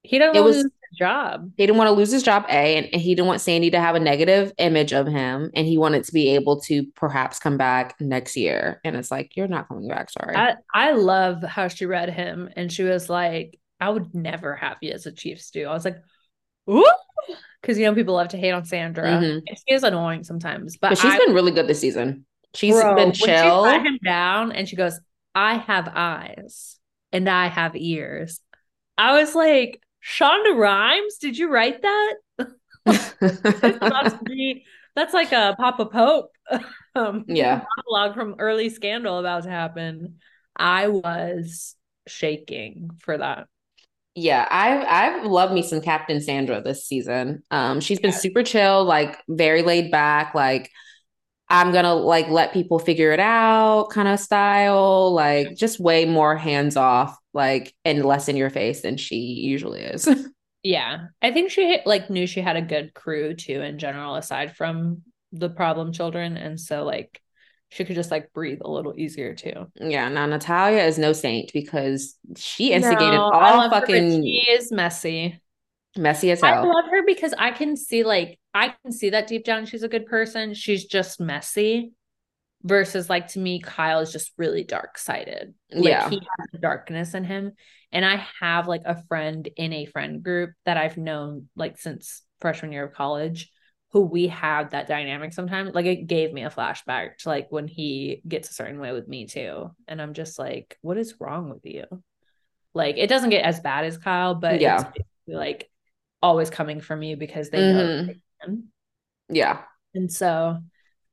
he didn't it lose was- his job. he didn't want to lose his job, A, and, and he didn't want Sandy to have a negative image of him. And he wanted to be able to perhaps come back next year. And it's like, you're not coming back, sorry. I, I love how she read him and she was like, I would never have you as a chief stew. I was like, ooh, because you know people love to hate on Sandra. Mhm. She is annoying sometimes, but, but she's I, been really good this season. She's Bro, been when she chill. him down and she goes, I have eyes and I have ears. I was like, Shonda Rhimes, did you write that? That's not to be- that's like a Papa Pope um, yeah. monologue from early scandal about to happen. I was shaking for that. Yeah, I've I've loved me some Captain Sandra this season. Um, she's been super chill, like very laid back, like I'm gonna like let people figure it out kind of style, like just way more hands off, like and less in your face than she usually is. Yeah, I think she like knew she had a good crew too in general, aside from the problem children, and so like she could just like breathe a little easier too. Yeah, now Natalya is no saint because she instigated No, all love her, fucking she is messy. messy as hell. I love her because I can see like I can see that deep down she's a good person. She's just messy. Versus like to me, Kyle is just really dark sided. Like Yeah. he has darkness in him. And I have like a friend in a friend group that I've known like since freshman year of college who we have that dynamic sometimes. Like it gave me a flashback to like when he gets a certain way with me too. And I'm just like, what is wrong with you? Like it doesn't get as bad as Kyle, but Yeah. it's like always coming from you because they know Mhm. they can. Yeah. And so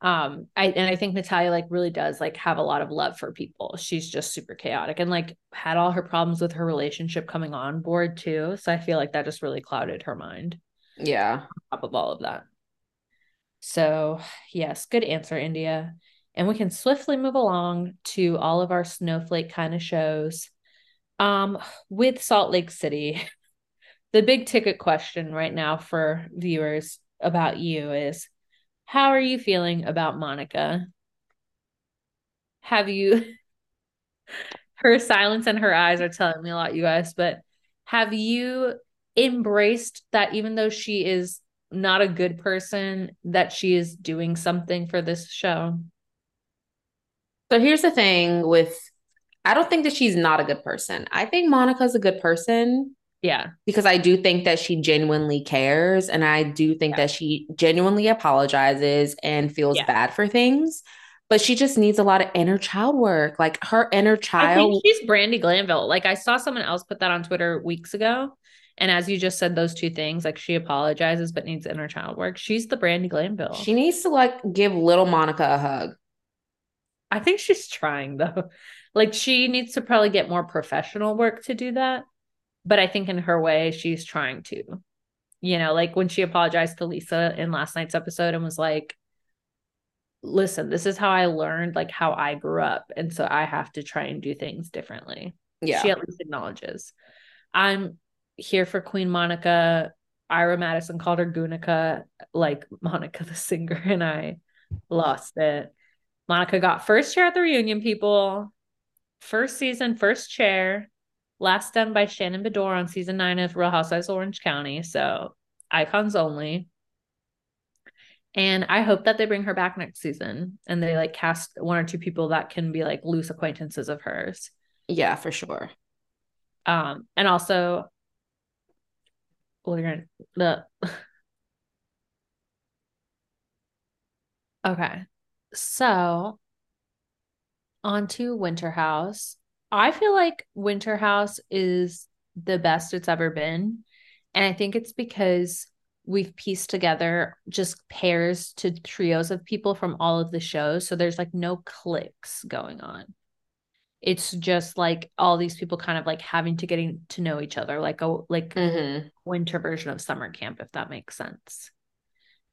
um I and I think Natalya like really does like have a lot of love for people. She's just super chaotic and like had all her problems with her relationship coming on board too. So I feel like that just really clouded her mind Yeah. on top of all of that. So yes, good answer, India. And we can swiftly move along to all of our snowflake kind of shows. Um, with Salt Lake City, the big ticket question right now for viewers about you is how are you feeling about Monica? Have you her silence and her eyes are telling me a lot, you guys, but have you embraced that even though she is not a good person, that she is doing something for this show? So here's the thing with I don't think that she's not a good person. I think Monica's a good person Yeah. because I do think that she genuinely cares and I do think Yeah. that she genuinely apologizes and feels Yeah. bad for things. But she just needs a lot of inner child work. Like her inner I child. think she's Brandi Glanville. Like I saw someone else put that on Twitter weeks ago. And as you just said, those two things, like she apologizes but needs inner child work. She's the Brandi Glanville. She needs to like give little Monica a hug. I think she's trying though. Like she needs to probably get more professional work to do that. But I think in her way, she's trying to. You know, like when she apologized to Lisa in last night's episode and was like, listen, this is how I learned, like how I grew up. And so I have to try and do things differently. Yeah. She at least acknowledges. I'm here for Queen Monica. Ira Madison called her Gunica, like Monica the singer, and I lost it. Monica got first chair at the reunion, people. First season, first chair. Last done by Shannon Beador on season nine of Real Housewives of Orange County. So icons only. And I hope that they bring her back next season and they like cast one or two people that can be like loose acquaintances of hers. Yeah, for sure. Um, and also, okay. So, on to Winter House. I feel like Winter House is the best it's ever been, and I think it's because we've pieced together just pairs to trios of people from all of the shows, so there's like no cliques going on it's just like all these people kind of like having to getting to know each other like a like hmm winter version of summer camp if that makes sense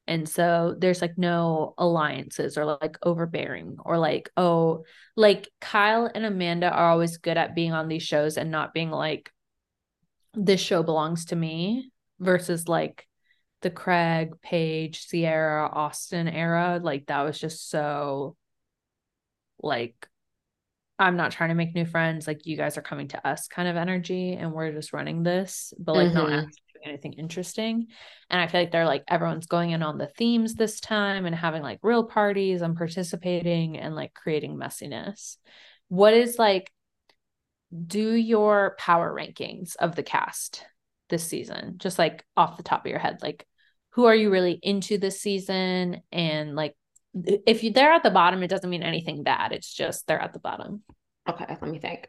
And so there's like no alliances or like overbearing or like, oh, like Kyle and Amanda are always good at being on these shows and not being like, this show belongs to me versus like the Craig, Paige, Ciara, Austin era. Like that was just so like I'm not trying to make new friends. Like you guys are coming to us kind of energy and we're just running this, but like mm-hmm. not actually doing anything interesting. And I feel like they're like everyone's going in on the themes this time and having like real parties and participating and like creating messiness. What is like do your power rankings of the cast this season, just like off the top of your head. Like, who are you really into this season? And like, if you, they're at the bottom, it doesn't mean anything bad. It's just they're at the bottom. Okay, let me think.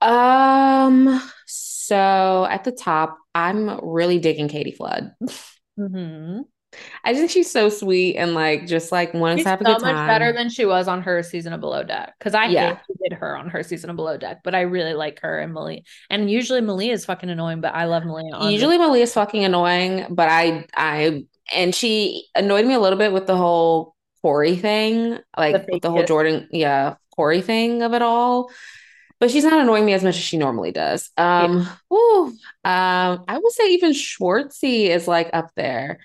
Um, so at the top, I'm really digging Katie Flood. Mm-hmm. I think she's so sweet and like just like wants she's to have a so good time. much better than she was on her season of Below Deck because I yeah. hated her on her season of Below Deck, but I really like her and Malia. And usually Malia is fucking annoying, but I love Malia. usually Malia is fucking annoying, but I I and she annoyed me a little bit with the whole Corey thing, like the, the whole Jordan, yeah, Corey thing of it all. But she's not annoying me as much as she normally does. Um, yeah. whew, um, I would say even Schwartzy is like up there.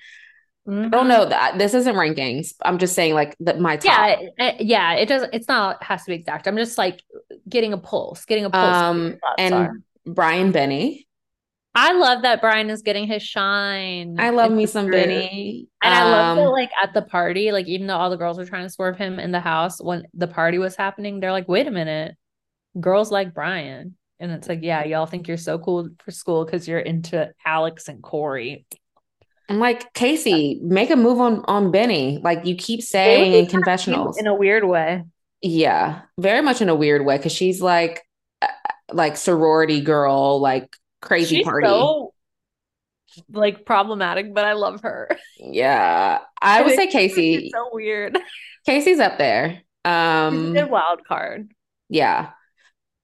Mm-hmm. I don't know that this isn't rankings. I'm just saying like that my top. Yeah, yeah. It does. It's not has to be exact. I'm just like getting a pulse, getting a pulse. Um, and are. Brian Benny. I love that Brian is getting his shine. I love me some group. Benny. And um, I love that, um, like at the party, like even though all the girls were trying to swerve him in the house when the party was happening, they're like, wait a minute, girls like Brian. And it's like, yeah, y'all think you're so cool for school because you're into Alex and Corey. I'm like, Casey, make a move on on Benny. Like you keep saying in confessionals. In a weird way. Yeah, very much in a weird way. Cause she's like like sorority girl, like crazy she's party. So, like problematic, but I love her. Yeah. I would say Casey. so weird. Casey's up there. Um she's a wild card. Yeah.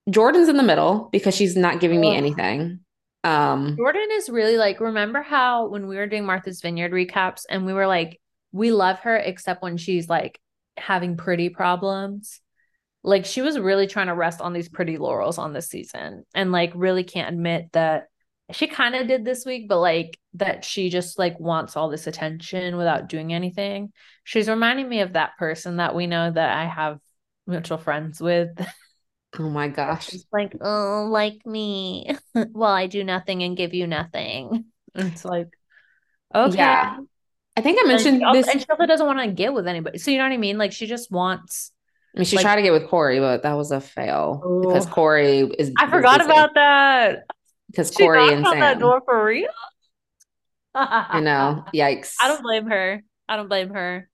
Jordan's in the middle because she's not giving me anything. Um, Jordan is really like, remember how when we were doing Martha's Vineyard recaps and we were like, we love her except when she's like having pretty problems. Like she was really trying to rest on these pretty laurels on this season and like really can't admit that she kind of did this week, but like that she just like wants all this attention without doing anything. She's reminding me of that person that we know that I have mutual friends with. Oh my gosh. It's like, oh, like me. well, I do nothing and give you nothing. It's like, okay. Yeah. I think I mentioned and this. And she also doesn't want to get with anybody. So you know what I mean? Like she just wants. I mean, she like, tried to get with Corey, but that was a fail oh. because Corey is. I forgot busy. about that. Because she Corey and Sam. that door for real. I know. Yikes. I don't blame her. I don't blame her.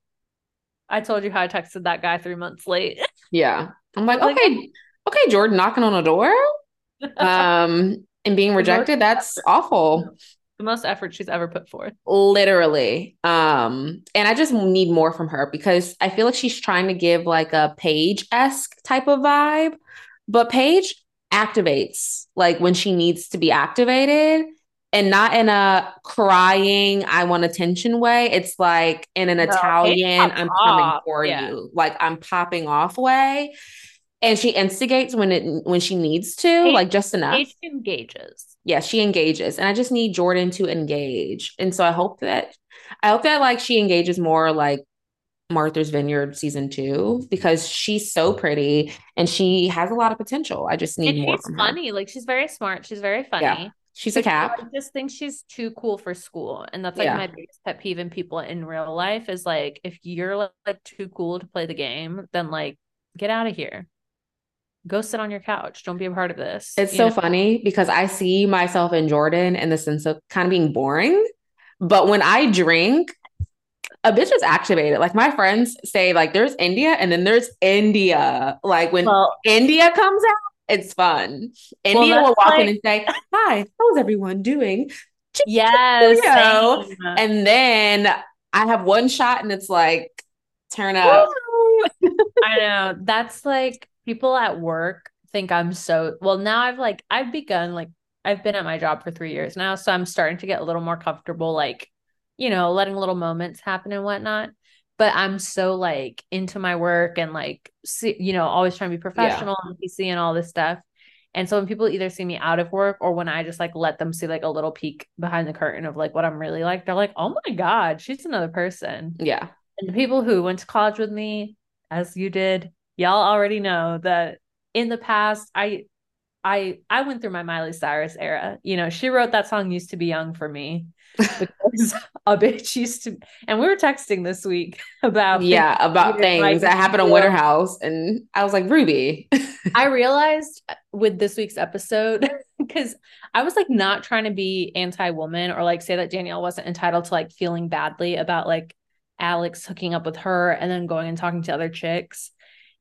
I told you how I texted that guy three months late. Yeah. I'm like, okay, okay, Jordan knocking on a door um, and being rejected. That's awful. The most effort she's ever put forth. Literally. Um, and I just need more from her because I feel like she's trying to give like a Paige esque type of vibe, but Paige activates like when she needs to be activated and not in a crying, I want attention way. It's like in an no, Italian, I'm coming for yeah. you, like I'm popping off way and she instigates when it when she needs to, like just enough. She engages. Yeah, she engages, and I just need Jordan to engage. And so I hope that I hope that like she engages more, like Martha's Vineyard season two, because she's so pretty and she has a lot of potential. I just need and more. She's funny, like she's very smart. She's very funny. Yeah. She's a cap. I just think she's too cool for school. And that's like yeah. my biggest pet peeve in people in real life is like, if you're like too cool to play the game, then like get out of here go sit on your couch. Don't be a part of this. It's so know? funny because I see myself in Jordan in the sense of kind of being boring. But when I drink, a bitch is activated. Like my friends say, like there's India and then there's India. Like when well, India comes out, it's fun. India well, will walk like... in and say, Hi, how's everyone doing? Yes. And then I have one shot and it's like, turn up. I know. That's like people at work think I'm so well now I've like I've begun like I've been at my job for 3 years now so I'm starting to get a little more comfortable like you know, letting little moments happen and whatnot. But I'm so like into my work and like, see, you know, always trying to be professional and PC and all this stuff. And so when people either see me out of work or when I just like let them see like a little peek behind the curtain of like what I'm really like, they're like, oh my God, she's another person. Yeah. And the people who went to college with me, as you did, y'all already know that in the past, I I I went through my Miley Cyrus era. You know, she wrote that song used to be young for me because a bitch used to and we were texting this week about yeah, about things like, that happened on Winter House and I was like, Ruby. I realized with this week's episode because I was like not trying to be anti-woman or like say that Danielle wasn't entitled to like feeling badly about like Alex hooking up with her and then going and talking to other chicks.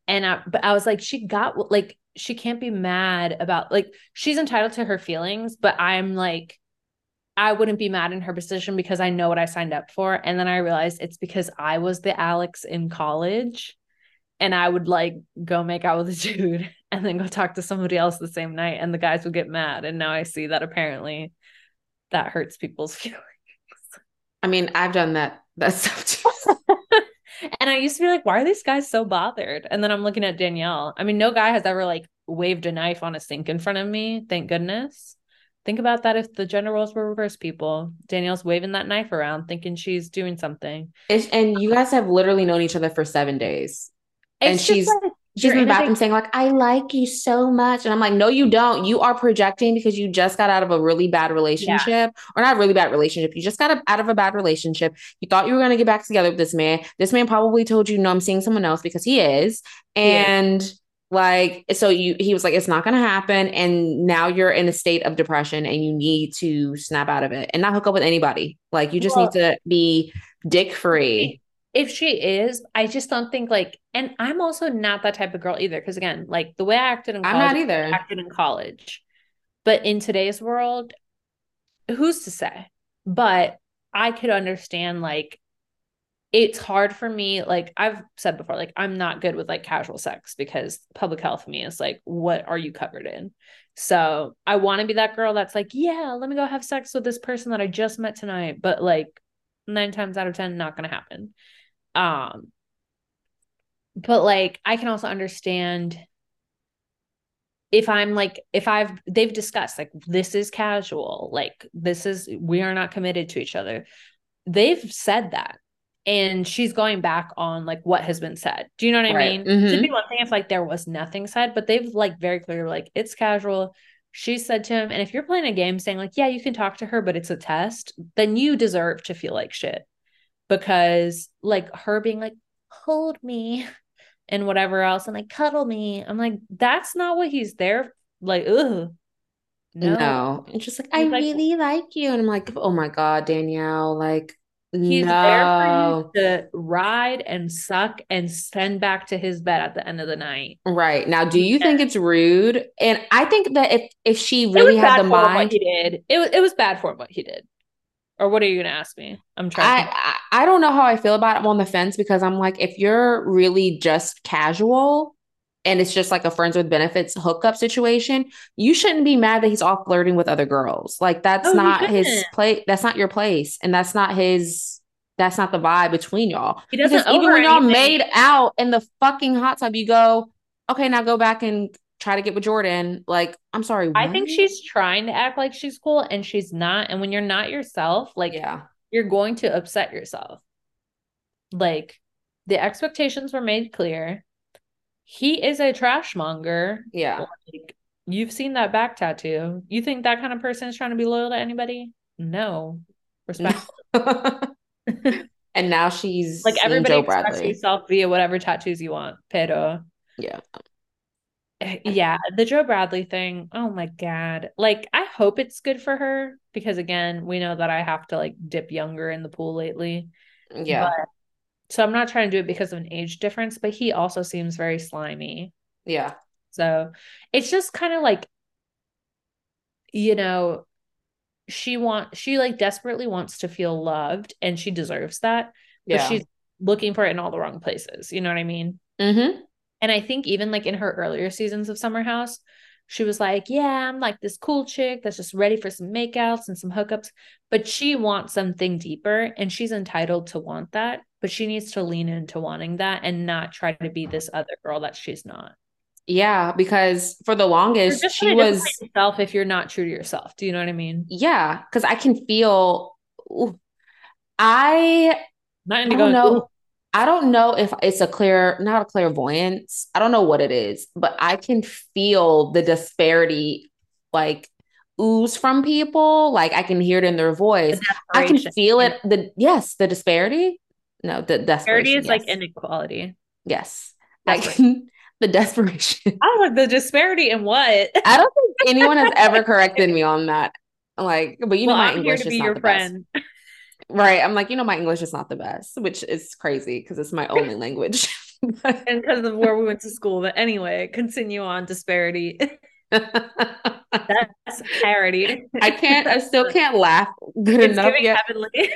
And I, but I was like, she got like, she can't be mad about like, she's entitled to her feelings, but I'm like, I wouldn't be mad in her position because I know what I signed up for. And then I realized it's because I was the Alex in college and I would like go make out with a dude and then go talk to somebody else the same night and the guys would get mad. And now I see that apparently that hurts people's feelings. I mean, I've done that that stuff too. and I used to be like, why are these guys so bothered? And then I'm looking at Danielle. I mean, no guy has ever like waved a knife on a sink in front of me. Thank goodness. Think about that if the gender roles were reversed, people. Danielle's waving that knife around, thinking she's doing something. It's, and you guys have literally known each other for seven days. It's and she's like, she's in the bathroom saying, like, I like you so much. And I'm like, no, you don't. You are projecting because you just got out of a really bad relationship. Yeah. Or not really bad relationship. You just got out of a bad relationship. You thought you were gonna get back together with this man. This man probably told you, no, I'm seeing someone else because he is. And yeah like so you he was like it's not going to happen and now you're in a state of depression and you need to snap out of it and not hook up with anybody like you just well, need to be dick free if she is i just don't think like and i'm also not that type of girl either because again like the way i acted in college i'm not either. I acted in college. But in today's world who's to say? But i could understand like it's hard for me like i've said before like i'm not good with like casual sex because public health for me is like what are you covered in? So i want to be that girl that's like yeah let me go have sex with this person that i just met tonight but like nine times out of ten not gonna happen um but like i can also understand if i'm like if i've they've discussed like this is casual like this is we are not committed to each other they've said that and she's going back on like what has been said. Do you know what I mean? Mm-hmm. It'd be one thing if like there was nothing said, but they've like very clear like it's casual. She said to him, and if you're playing a game saying like, yeah, you can talk to her, but it's a test, then you deserve to feel like shit. Because like her being like, hold me and whatever else and like cuddle me. I'm like, that's not what he's there. Like, ugh. No. no. It's just like, he's I like, really like you. And I'm like, oh my God, Danielle, like He's no. there for you to ride and suck and send back to his bed at the end of the night. Right. Now, do you yeah. think it's rude? And I think that if if she really had the mind he did. It was it was bad for him what he did. Or what are you gonna ask me? I'm trying. I, I, I don't know how I feel about it. I'm on the fence because I'm like, if you're really just casual, and it's just like a friends with benefits hookup situation, you shouldn't be mad that he's off flirting with other girls. Like that's oh, not his place. That's not your place, and that's not his. That's not the vibe between y'all. He doesn't. Because even when y'all made out in the fucking hot tub, you go, okay, now go back and try to get with Jordan. Like, I'm sorry. What? I think she's trying to act like she's cool, and she's not. And when you're not yourself, like, yeah, you're going to upset yourself. Like, the expectations were made clear he is a trash monger. Yeah. Like, you've seen that back tattoo. You think that kind of person is trying to be loyal to anybody? No. Respect. and now she's like everybody express yourself via whatever tattoos you want. Pero yeah. Eh, yeah, the Joe Bradley thing. Oh my god. Like I hope it's good for her because again, we know that I have to like dip younger in the pool lately. Yeah. But so I'm not trying to do it because of an age difference, but he also seems very slimy. Yeah. So it's just kind of like, you know, she want she like desperately wants to feel loved and she deserves that. But yeah. she's looking for it in all the wrong places. You know what I mean? Mm-hmm. And I think even like in her earlier seasons of Summer House, she was like, Yeah, I'm like this cool chick that's just ready for some makeouts and some hookups. But she wants something deeper and she's entitled to want that. But she needs to lean into wanting that and not try to be this other girl that she's not. Yeah, because for the longest she was yourself if you're not true to yourself. Do you know what I mean? Yeah, because I can feel ooh, I not I don't know. I don't know if it's a clear, not a clairvoyance. I don't know what it is, but I can feel the disparity like ooze from people. Like I can hear it in their voice. I can feel it. The yes, the disparity. No, the disparity is yes. like inequality. Yes. I can the desperation. I was like the disparity in what? I don't think anyone has ever corrected me on that. Like, but you well, know my I'm English is not the friend. best. Right. I'm like, you know, my English is not the best, which is crazy because it's my only language. and because of where we went to school. But anyway, continue on disparity. That's parody. I can't, I still can't laugh good it's enough yet. Heavenly.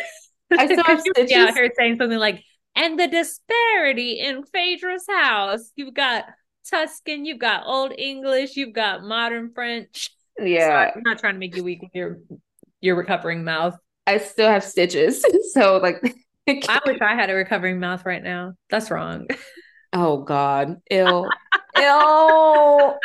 I still have stitches. out here saying something like, and the disparity in Phaedra's house. You've got Tuscan, you've got Old English, you've got modern French. Yeah. Sorry, I'm not trying to make you weak with your your recovering mouth. I still have stitches. So like I wish I had a recovering mouth right now. That's wrong. Oh God. Ill. Ill.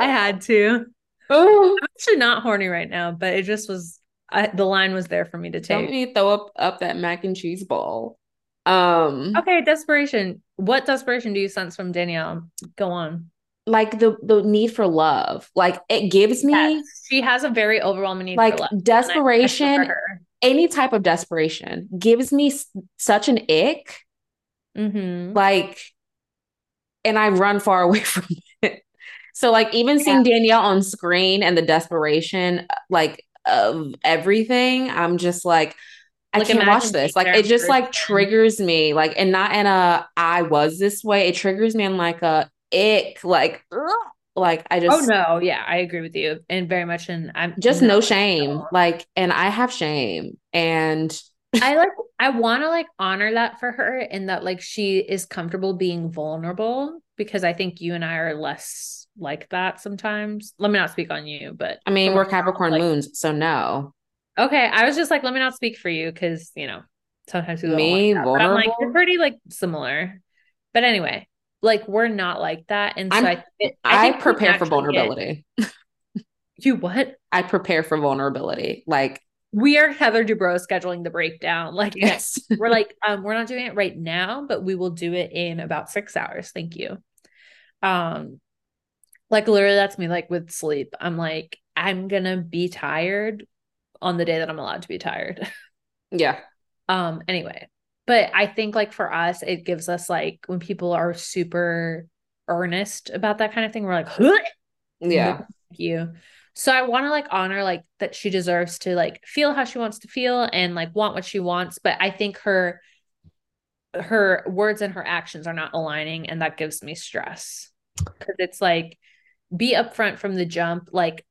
I had to. Oh. I'm actually not horny right now, but it just was I, the line was there for me to take. Don't me throw up up that mac and cheese ball. Um Okay, desperation. What desperation do you sense from Danielle? Go on like the the need for love. Like it gives me yes, she has a very overwhelming need for like desperation. Any type of desperation gives me s- such an ick. Mm-hmm. Like, and I run far away from it. So, like, even seeing yeah. Danielle on screen and the desperation, like, of everything, I'm just like, I like can't watch this. Like, it just like triggers me. Like, and not in a I was this way. It triggers me in like a ick. Like, ugh. like I oh, just. Oh no, yeah, I agree with you, and very much. And I'm just no shame. Like, and I have shame, and I like. I want to like honor that for her, and that like she is comfortable being vulnerable because I think you and I are less like that sometimes. Let me not speak on you, but I mean, we're Capricorn like, moons, so no. Okay, I was just like, let me not speak for you because you know sometimes we me like vulnerable. I'm like, you're pretty like similar. But anyway, like we're not like that. And so I, I, I prepare for vulnerability. Get, you what? I prepare for vulnerability. Like we are Heather Dubrow scheduling the breakdown. Like yes, we're like, um, we're not doing it right now, but we will do it in about six hours. Thank you. Um, like literally, that's me. Like with sleep, I'm like, I'm gonna be tired on the day that I'm allowed to be tired. Yeah. Um. Anyway, but I think like for us, it gives us like when people are super earnest about that kind of thing, we're like, huh? yeah, thank you. So I want to like honor like that she deserves to like feel how she wants to feel and like want what she wants. But I think her her words and her actions are not aligning, and that gives me stress because it's like be upfront from the jump. Like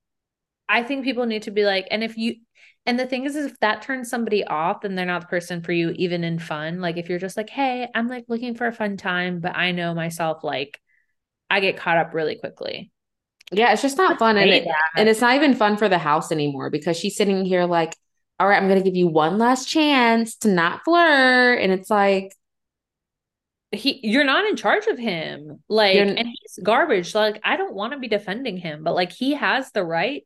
I think people need to be like, and if you and the thing is, is if that turns somebody off, then they're not the person for you, even in fun. Like if you're just like, hey, I'm like looking for a fun time, but I know myself, like I get caught up really quickly. Yeah, it's just not fun. And it, and it's not even fun for the house anymore because she's sitting here like, all right, I'm gonna give you one last chance to not flirt. And it's like he you're not in charge of him. Like and he's garbage. Like I don't want to be defending him, but like he has the right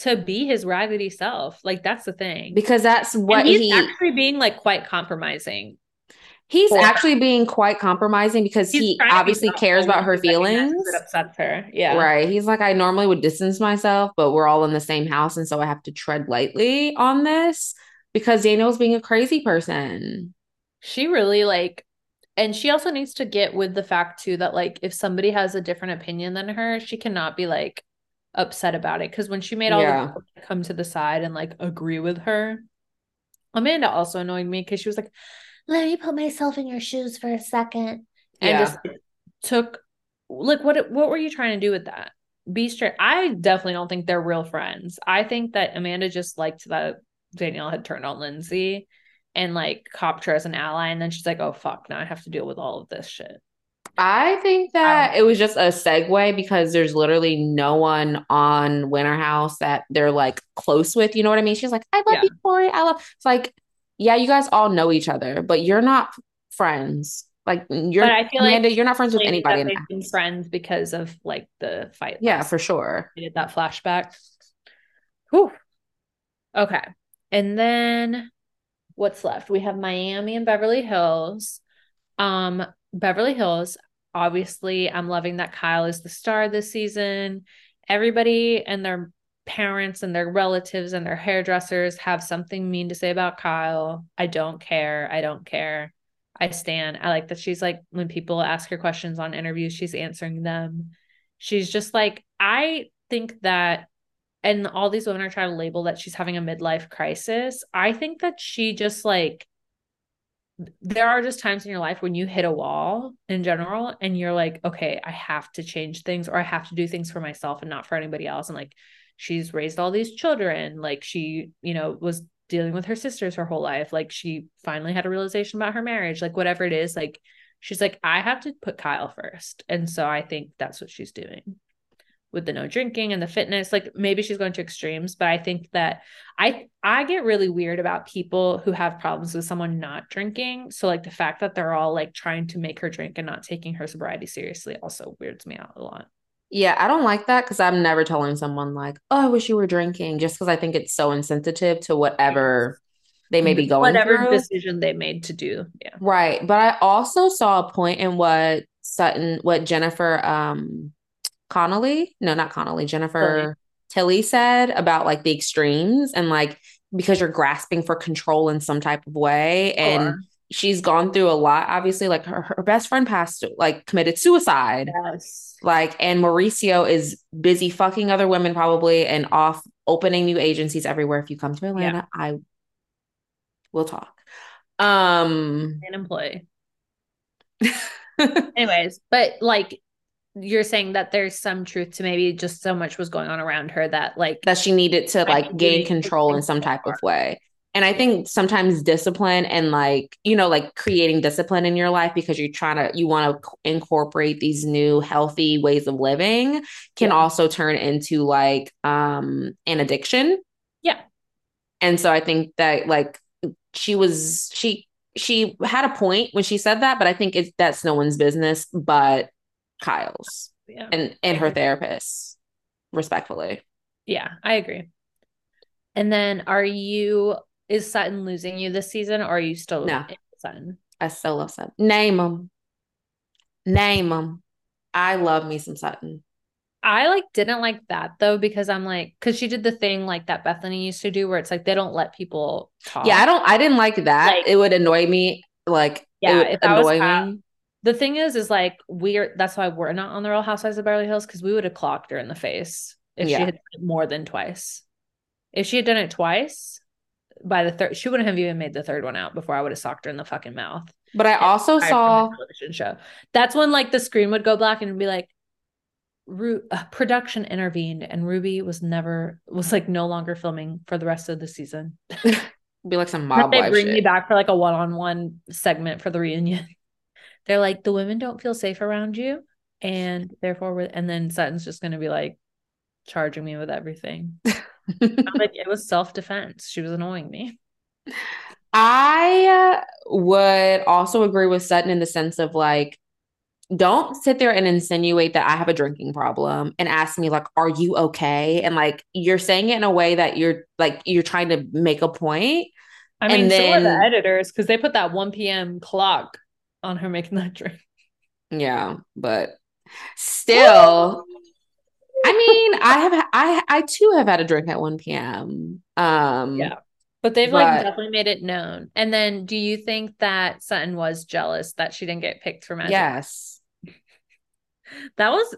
to be his raggedy self. Like that's the thing. Because that's what he's he actually being like quite compromising. He's actually being quite compromising because he obviously cares about her feelings. That upsets her. Yeah. Right. He's like, I normally would distance myself, but we're all in the same house. And so I have to tread lightly on this because Danielle's being a crazy person. She really like, and she also needs to get with the fact too that like if somebody has a different opinion than her, she cannot be like, upset about it because when she made all yeah. the come to the side and like agree with her, Amanda also annoyed me because she was like, "Let me put myself in your shoes for a second. and yeah. just took like what what were you trying to do with that? Be straight. I definitely don't think they're real friends. I think that Amanda just liked that Danielle had turned on Lindsay and like copped her as an ally, and then she's like, "Oh fuck, now I have to deal with all of this shit." I think that it was just a segue because there's literally no one on Winter House that they're like close with. You know what I mean? She's like, I love Yeah. you, Corey. I love. It's like, yeah, you guys all know each other, but you're not friends. Like you're, But I feel like Amanda, you're not friends with anybody. In been friends because of like the fight. Yeah, for sure. I did that flashback. Whew. Okay. And then what's left? We have Miami and Beverly Hills. Um, Beverly Hills, obviously, I'm loving that Kyle is the star this season. Everybody and their parents and their relatives and their hairdressers have something mean to say about Kyle. I don't care. I don't care. I stand. I like that she's like, when people ask her questions on interviews, she's answering them. She's just like, I think that and all these women are trying to label that she's having a midlife crisis. I think that she just like there are just times in your life when you hit a wall in general and you're like, okay, I have to change things or I have to do things for myself and not for anybody else. And like she's raised all these children. Like she, you know, was dealing with her sisters her whole life. Like she finally had a realization about her marriage, like whatever it is, like she's like, I have to put Kyle first. And so I think that's what she's doing with the no drinking and the fitness like maybe she's going to extremes but i think that i i get really weird about people who have problems with someone not drinking so like the fact that they're all like trying to make her drink and not taking her sobriety seriously also weirds me out a lot Yeah, I don't like that because I'm never telling someone like, "Oh, I wish you were drinking," just because I think it's so insensitive to whatever they may be going whatever through. decision they made to do yeah Right. But I also saw a point in what Sutton, what Jennifer um Connolly, no, not Connolly, Jennifer Tilly said about like the extremes and like because you're grasping for control in some type of way. And Sure. she's gone through a lot, obviously. Like her, her best friend passed, like committed suicide. yes Like, and Mauricio is busy fucking other women probably and off opening new agencies everywhere. If you come to Atlanta, I will talk. Um an employee anyways but like you're saying that there's some truth to maybe just so much was going on around her that like that she needed to like gain control in some type of way. And I think sometimes discipline and like, you know, like creating discipline in your life because you're trying to, you want to incorporate these new healthy ways of living can Yeah. also turn into like um an addiction. Yeah. And so I think that like she was, she, she had a point when she said that, but I think it's that's no one's business but Kyle's yeah and and her therapist, respectfully. Yeah, I agree. And then are you is Sutton losing you this season or are you still No. Sutton? I still love Sutton. Name them. Name them. I love me some Sutton. I like didn't like that though because I'm like because she did the thing like that Bethenny used to do where it's like they don't let people talk. Yeah, I don't. I didn't like that. Like- it would annoy me. Like Yeah, it would if I was annoy me. The thing is, is like we're that's why we're not on the Real Housewives of Beverly Hills because we would have clocked her in the face if Yeah. she had more than twice. If she had done it twice, by the third, she wouldn't have even made the third one out before I would have socked her in the fucking mouth. But I also saw. television show. That's when like the screen would go black and be like, Ru- uh, production intervened and Ruby was never was like no longer filming for the rest of the season. Be like some mob they bring me back for like a one-on-one segment for the reunion. They're like, the women don't feel safe around you, and therefore, we're, and then Sutton's just gonna be like charging me with everything. Like it was self-defense. She was annoying me. I uh, would also agree with Sutton in the sense of like, don't sit there and insinuate that I have a drinking problem and ask me like, "Are you okay?" And like, you're saying it in a way that you're like you're trying to make a point. I And mean, so are the editors because they put that 1 p.m. clock on her making that drink. Yeah, but still, I mean, I have I I too have had a drink at 1 p.m. Um Yeah. But they've like definitely made it known. And then do you think that Sutton was jealous that she didn't get picked for Magic? yes. That was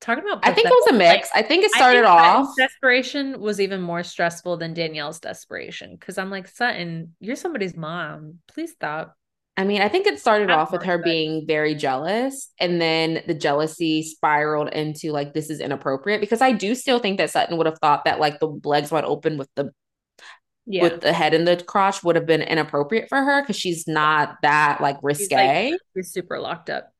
talking about I think it was a mix. I think it I started think off desperation was even more stressful than Danielle's desperation because I'm like, Sutton, you're somebody's mom. Please stop. I mean, I think it started off with her being very jealous, and then the jealousy spiraled into like this is inappropriate because I do still think that Sutton would have thought that like the legs wide open with the Yeah. with the head in the crotch would have been inappropriate for her because she's not that like She's, like, risque. Super locked up.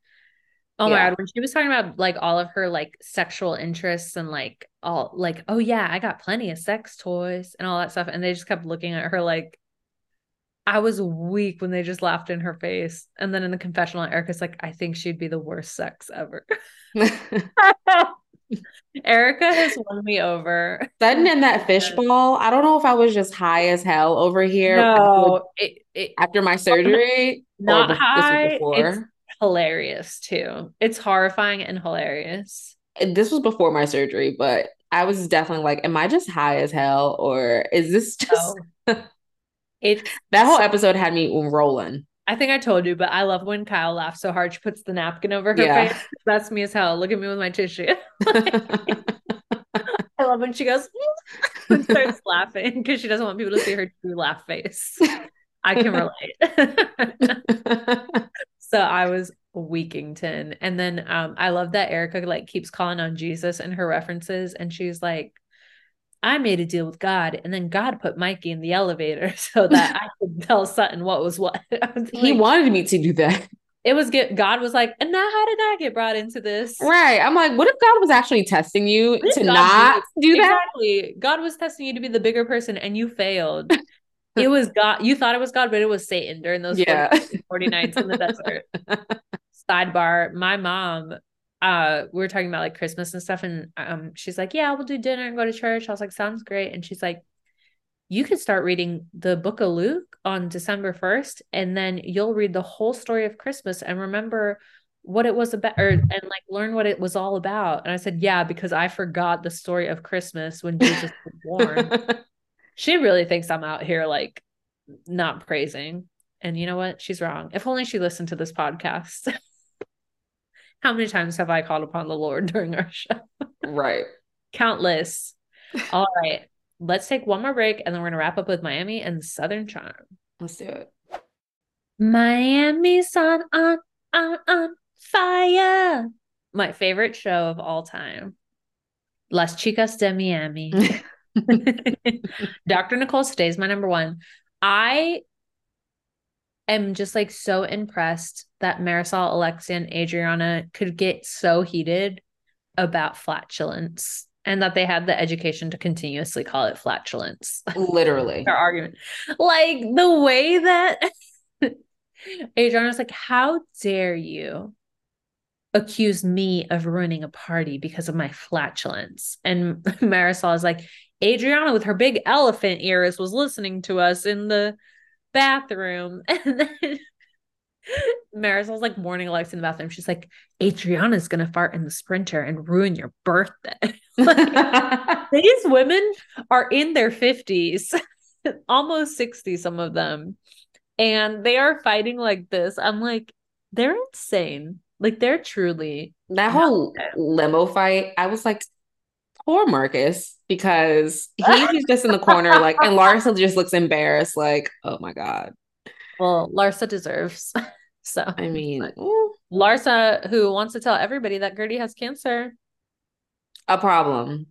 Oh my god, when she was talking about like all of her like sexual interests and like all like, oh yeah, I got plenty of sex toys and all that stuff. And they just kept looking at her like I was weak when they just laughed in her face. And then in the confessional, Erika's like, I think she'd be the worst sex ever. Erika has won me over. Sutton in that fishbowl, I don't know if I was just high as hell over here No, it, it after my surgery. not bef- this was high. It's before. hilarious too. It's horrifying and hilarious. This was before my surgery, but I was definitely like, am I just high as hell or is this just So it's that whole episode had me rolling. I think I told you, but I love when Kyle laughs so hard she puts the napkin over her Yeah. face. That's me as hell. Look at me with my tissue. I love when she goes and starts laughing because she doesn't want people to see her true laugh face. I can relate. so I was Weekington. And then um I love that Erika like keeps calling on Jesus and her references and she's like I made a deal with God and then God put Mikey in the elevator so that I could tell Sutton what was what. Was he like, wanted me to do that. it was get God was like, and now how did I get brought into this? Right. I'm like, what if God was actually testing you to God not do that? Exactly. God was testing you to be the bigger person and you failed. it was God. You thought it was God, but it was Satan during those Yeah. 40, 40 nights in the desert. Sidebar, my mom, uh, we were talking about like Christmas and stuff, and um, she's like, Yeah, we'll do dinner and go to church. I was like, Sounds great. And she's like, You could start reading the book of Luke on December 1st, and then you'll read the whole story of Christmas and remember what it was about or and like learn what it was all about. And I said, Yeah, because I forgot the story of Christmas when Jesus was born. she really thinks I'm out here like not praising. And you know what? She's wrong. If only she listened to this podcast. How many times have I called upon the Lord during our show? right. Countless. All right. Let's take one more break and then we're going to wrap up with Miami and Southern Charm. Let's do it. Miami's on, on, on, on fire. My favorite show of all time. Las Chicas de Miami. Dr. Nicole stays my number one. I am just like so impressed that Marisol, Alexia, and Adriana could get so heated about flatulence and that they had the education to continuously call it flatulence. Literally. Their argument. Like the way that Adriana's like, How dare you accuse me of ruining a party because of my flatulence? And Marisol is like, Adriana with her big elephant ears was listening to us in the bathroom. And then Marisol's like warning Alexa in the bathroom. She's like, Adriana's gonna fart in the sprinter and ruin your birthday. These women are in their 50s, almost 60, some of them, and they are fighting like this. I'm like, they're insane. Like, they're truly that whole limo fight, I was like, poor Marcus, because he's just in the corner, like, and Larsa just looks embarrassed, like, oh my God. well, Larsa deserves. So, I mean, Larsa, who wants to tell everybody that Guerdy has cancer, a problem.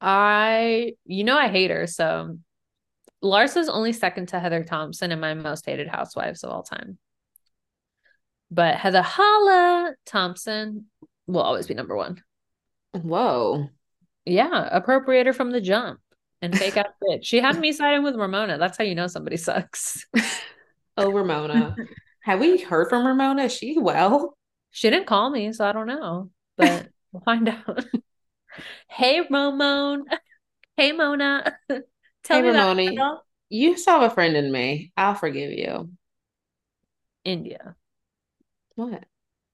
I, you know, I hate her. So, Larsa's only second to Heather Thomson in my most hated housewives of all time. But Heather Holla Thomson will always be number one. Whoa. Yeah, appropriator from the jump and fake ass bitch. She had me siding with Ramona. That's how you know somebody sucks. Oh, Ramona. Have we heard from Ramona? Is she well? She didn't call me, so I don't know, but we'll find out. hey, Ramon. Hey, Mona. Tell Hey, me Ramoni. yourself. You still have a friend in me. I'll forgive you. India. What?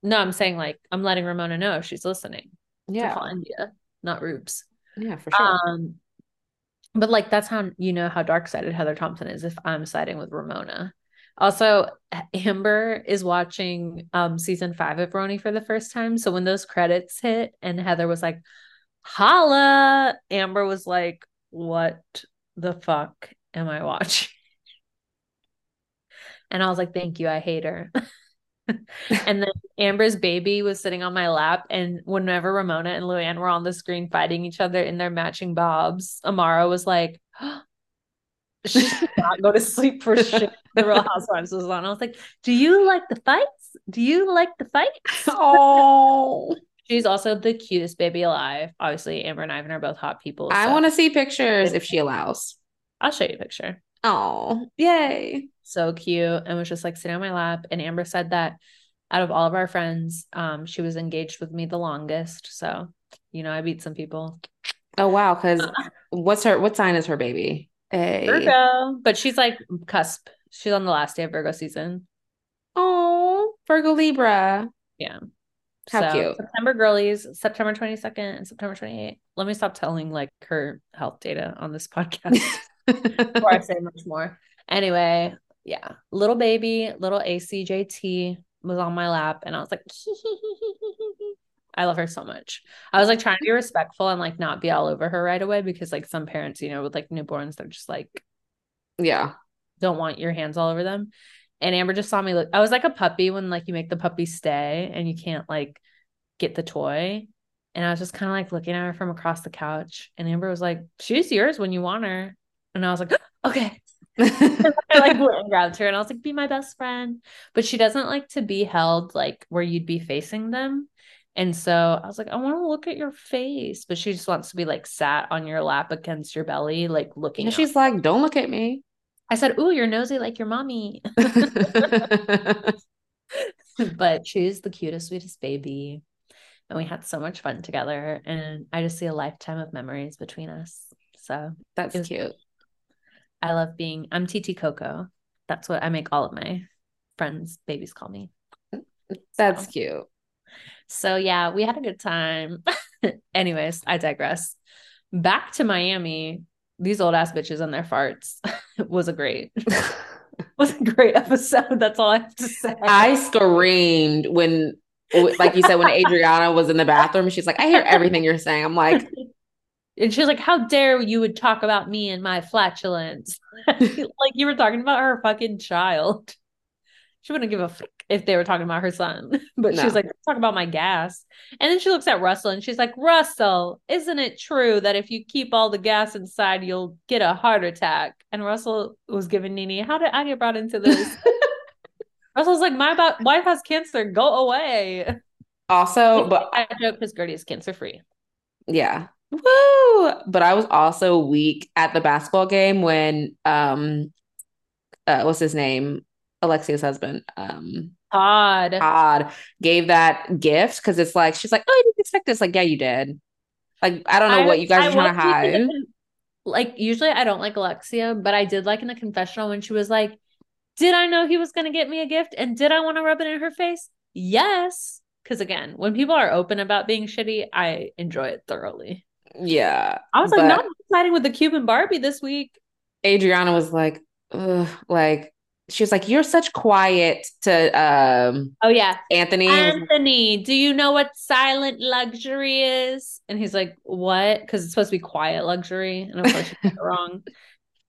No, I'm saying like I'm letting Ramona know if she's listening to Yeah. call India, not Rubes. Yeah, for sure. Um, but like that's how you know how dark sided Heather Thomson is if I'm siding with Ramona. Also, Amber is watching um season five of Roni for the first time. So when those credits hit and Heather was like, holla, Amber was like, What the fuck am I watching? And I was like, Thank you, I hate her. and then Amber's baby was sitting on my lap, and whenever Ramona and Luann were on the screen fighting each other in their matching bobs, Amara was like, "She did not go to sleep for shit." The Real Housewives was on. I was like, "Do you like the fights Do you like the fights? Oh, She's also the cutest baby alive. Obviously, Amber and Ivan are both hot people. I want to see pictures if she allows. I'll show you a picture. Oh, yay. So cute. And was just like sitting on my lap. And Amber said that out of all of our friends, um, she was engaged with me the longest. So, you know, I beat some people. Oh, wow. Because what's her, what sign is her baby? A. Virgo. But she's like cusp. She's on the last day of Virgo season. Oh, Virgo Libra. Yeah. How cute. September girlies, September 22nd and September 28th. Let me stop telling like her health data on this podcast before I say much more. Anyway, yeah. Little baby, little ACJT was on my lap and I was like, I love her so much. I was like trying to be respectful and like not be all over her right away because like some parents, you know, with like newborns, they're just like yeah. don't want your hands all over them. And Amber just saw me look. I was like a puppy when like you make the puppy stay and you can't like get the toy. And I was just kind of like looking at her from across the couch. And Amber was like, She's yours when you want her. And I was like, Okay. I like went and grabbed her and I was like, Be my best friend. But she doesn't like to be held like where you'd be facing them. And so I was like, I want to look at your face. But she just wants to be like sat on your lap against your belly, like looking. and she's like, don't look at me. I said, Ooh, you're nosy like your mommy. but she's the cutest, sweetest baby. And we had so much fun together. And I just see a lifetime of memories between us. So That's cute. I love being, I'm TT Coco. That's what I make all of my friends' babies call me. That's So- cute. So yeah, we had a good time. Anyways, I digress. Back to Miami. These old ass bitches and their farts was a great was a great episode. That's all I have to say. I screamed when, like you said, when Adriana was in the bathroom. She's like, I hear everything you're saying. I'm like, and she was like, How dare you would talk about me and my flatulence? like you were talking about her fucking child. She wouldn't give a fuck if they were talking about her son. But she was like, talk about my gas. And then she looks at Russell and she's like, Russell, isn't it true that if you keep all the gas inside, you'll get a heart attack? And Russell was giving Nene, How did I get brought into this? Russell's like, My wife has cancer. Go away. also, but I joke because Guerdy is cancer free. Yeah. Woo! But I was also weak at the basketball game when um uh what's his name? Alexia's husband. Um Todd. Todd gave that gift because it's like she's like, Oh, you didn't expect this. Like, yeah, you did. Like, I don't know I- what you guys I are trying to hide. Like usually I don't like Alexia, but I did like in the confessional when she was like, "Did I know he was going to get me a gift and did I want to rub it in her face?" Yes, cuz again, when people are open about being shitty, I enjoy it thoroughly. Yeah. I was like, "No, I'm excited with the Cuban Barbie this week." Adriana was like, Ugh, like she was like, You're such quiet to um Oh yeah. Anthony. Anthony, do you know what silent luxury is? And he's like, What? Because it's supposed to be quiet luxury. And of course, she got it wrong.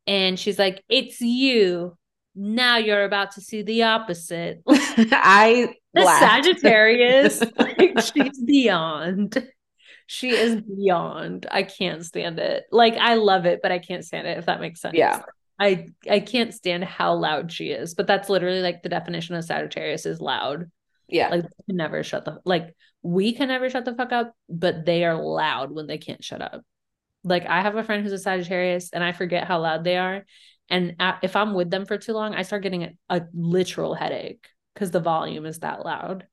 And she's like, It's you. Now you're about to see the opposite. I The laughed. Sagittarius, like, she's beyond. She is beyond. I can't stand it. Like, I love it, but I can't stand it, if that makes sense. Yeah. I I can't stand how loud she is, but that's literally like the definition of Sagittarius is loud. Yeah. Like can never shut the like we can never shut the fuck up, but they are loud when they can't shut up. Like I have a friend who's a Sagittarius and I forget how loud they are. And if I'm with them for too long, I start getting a, a literal headache because the volume is that loud.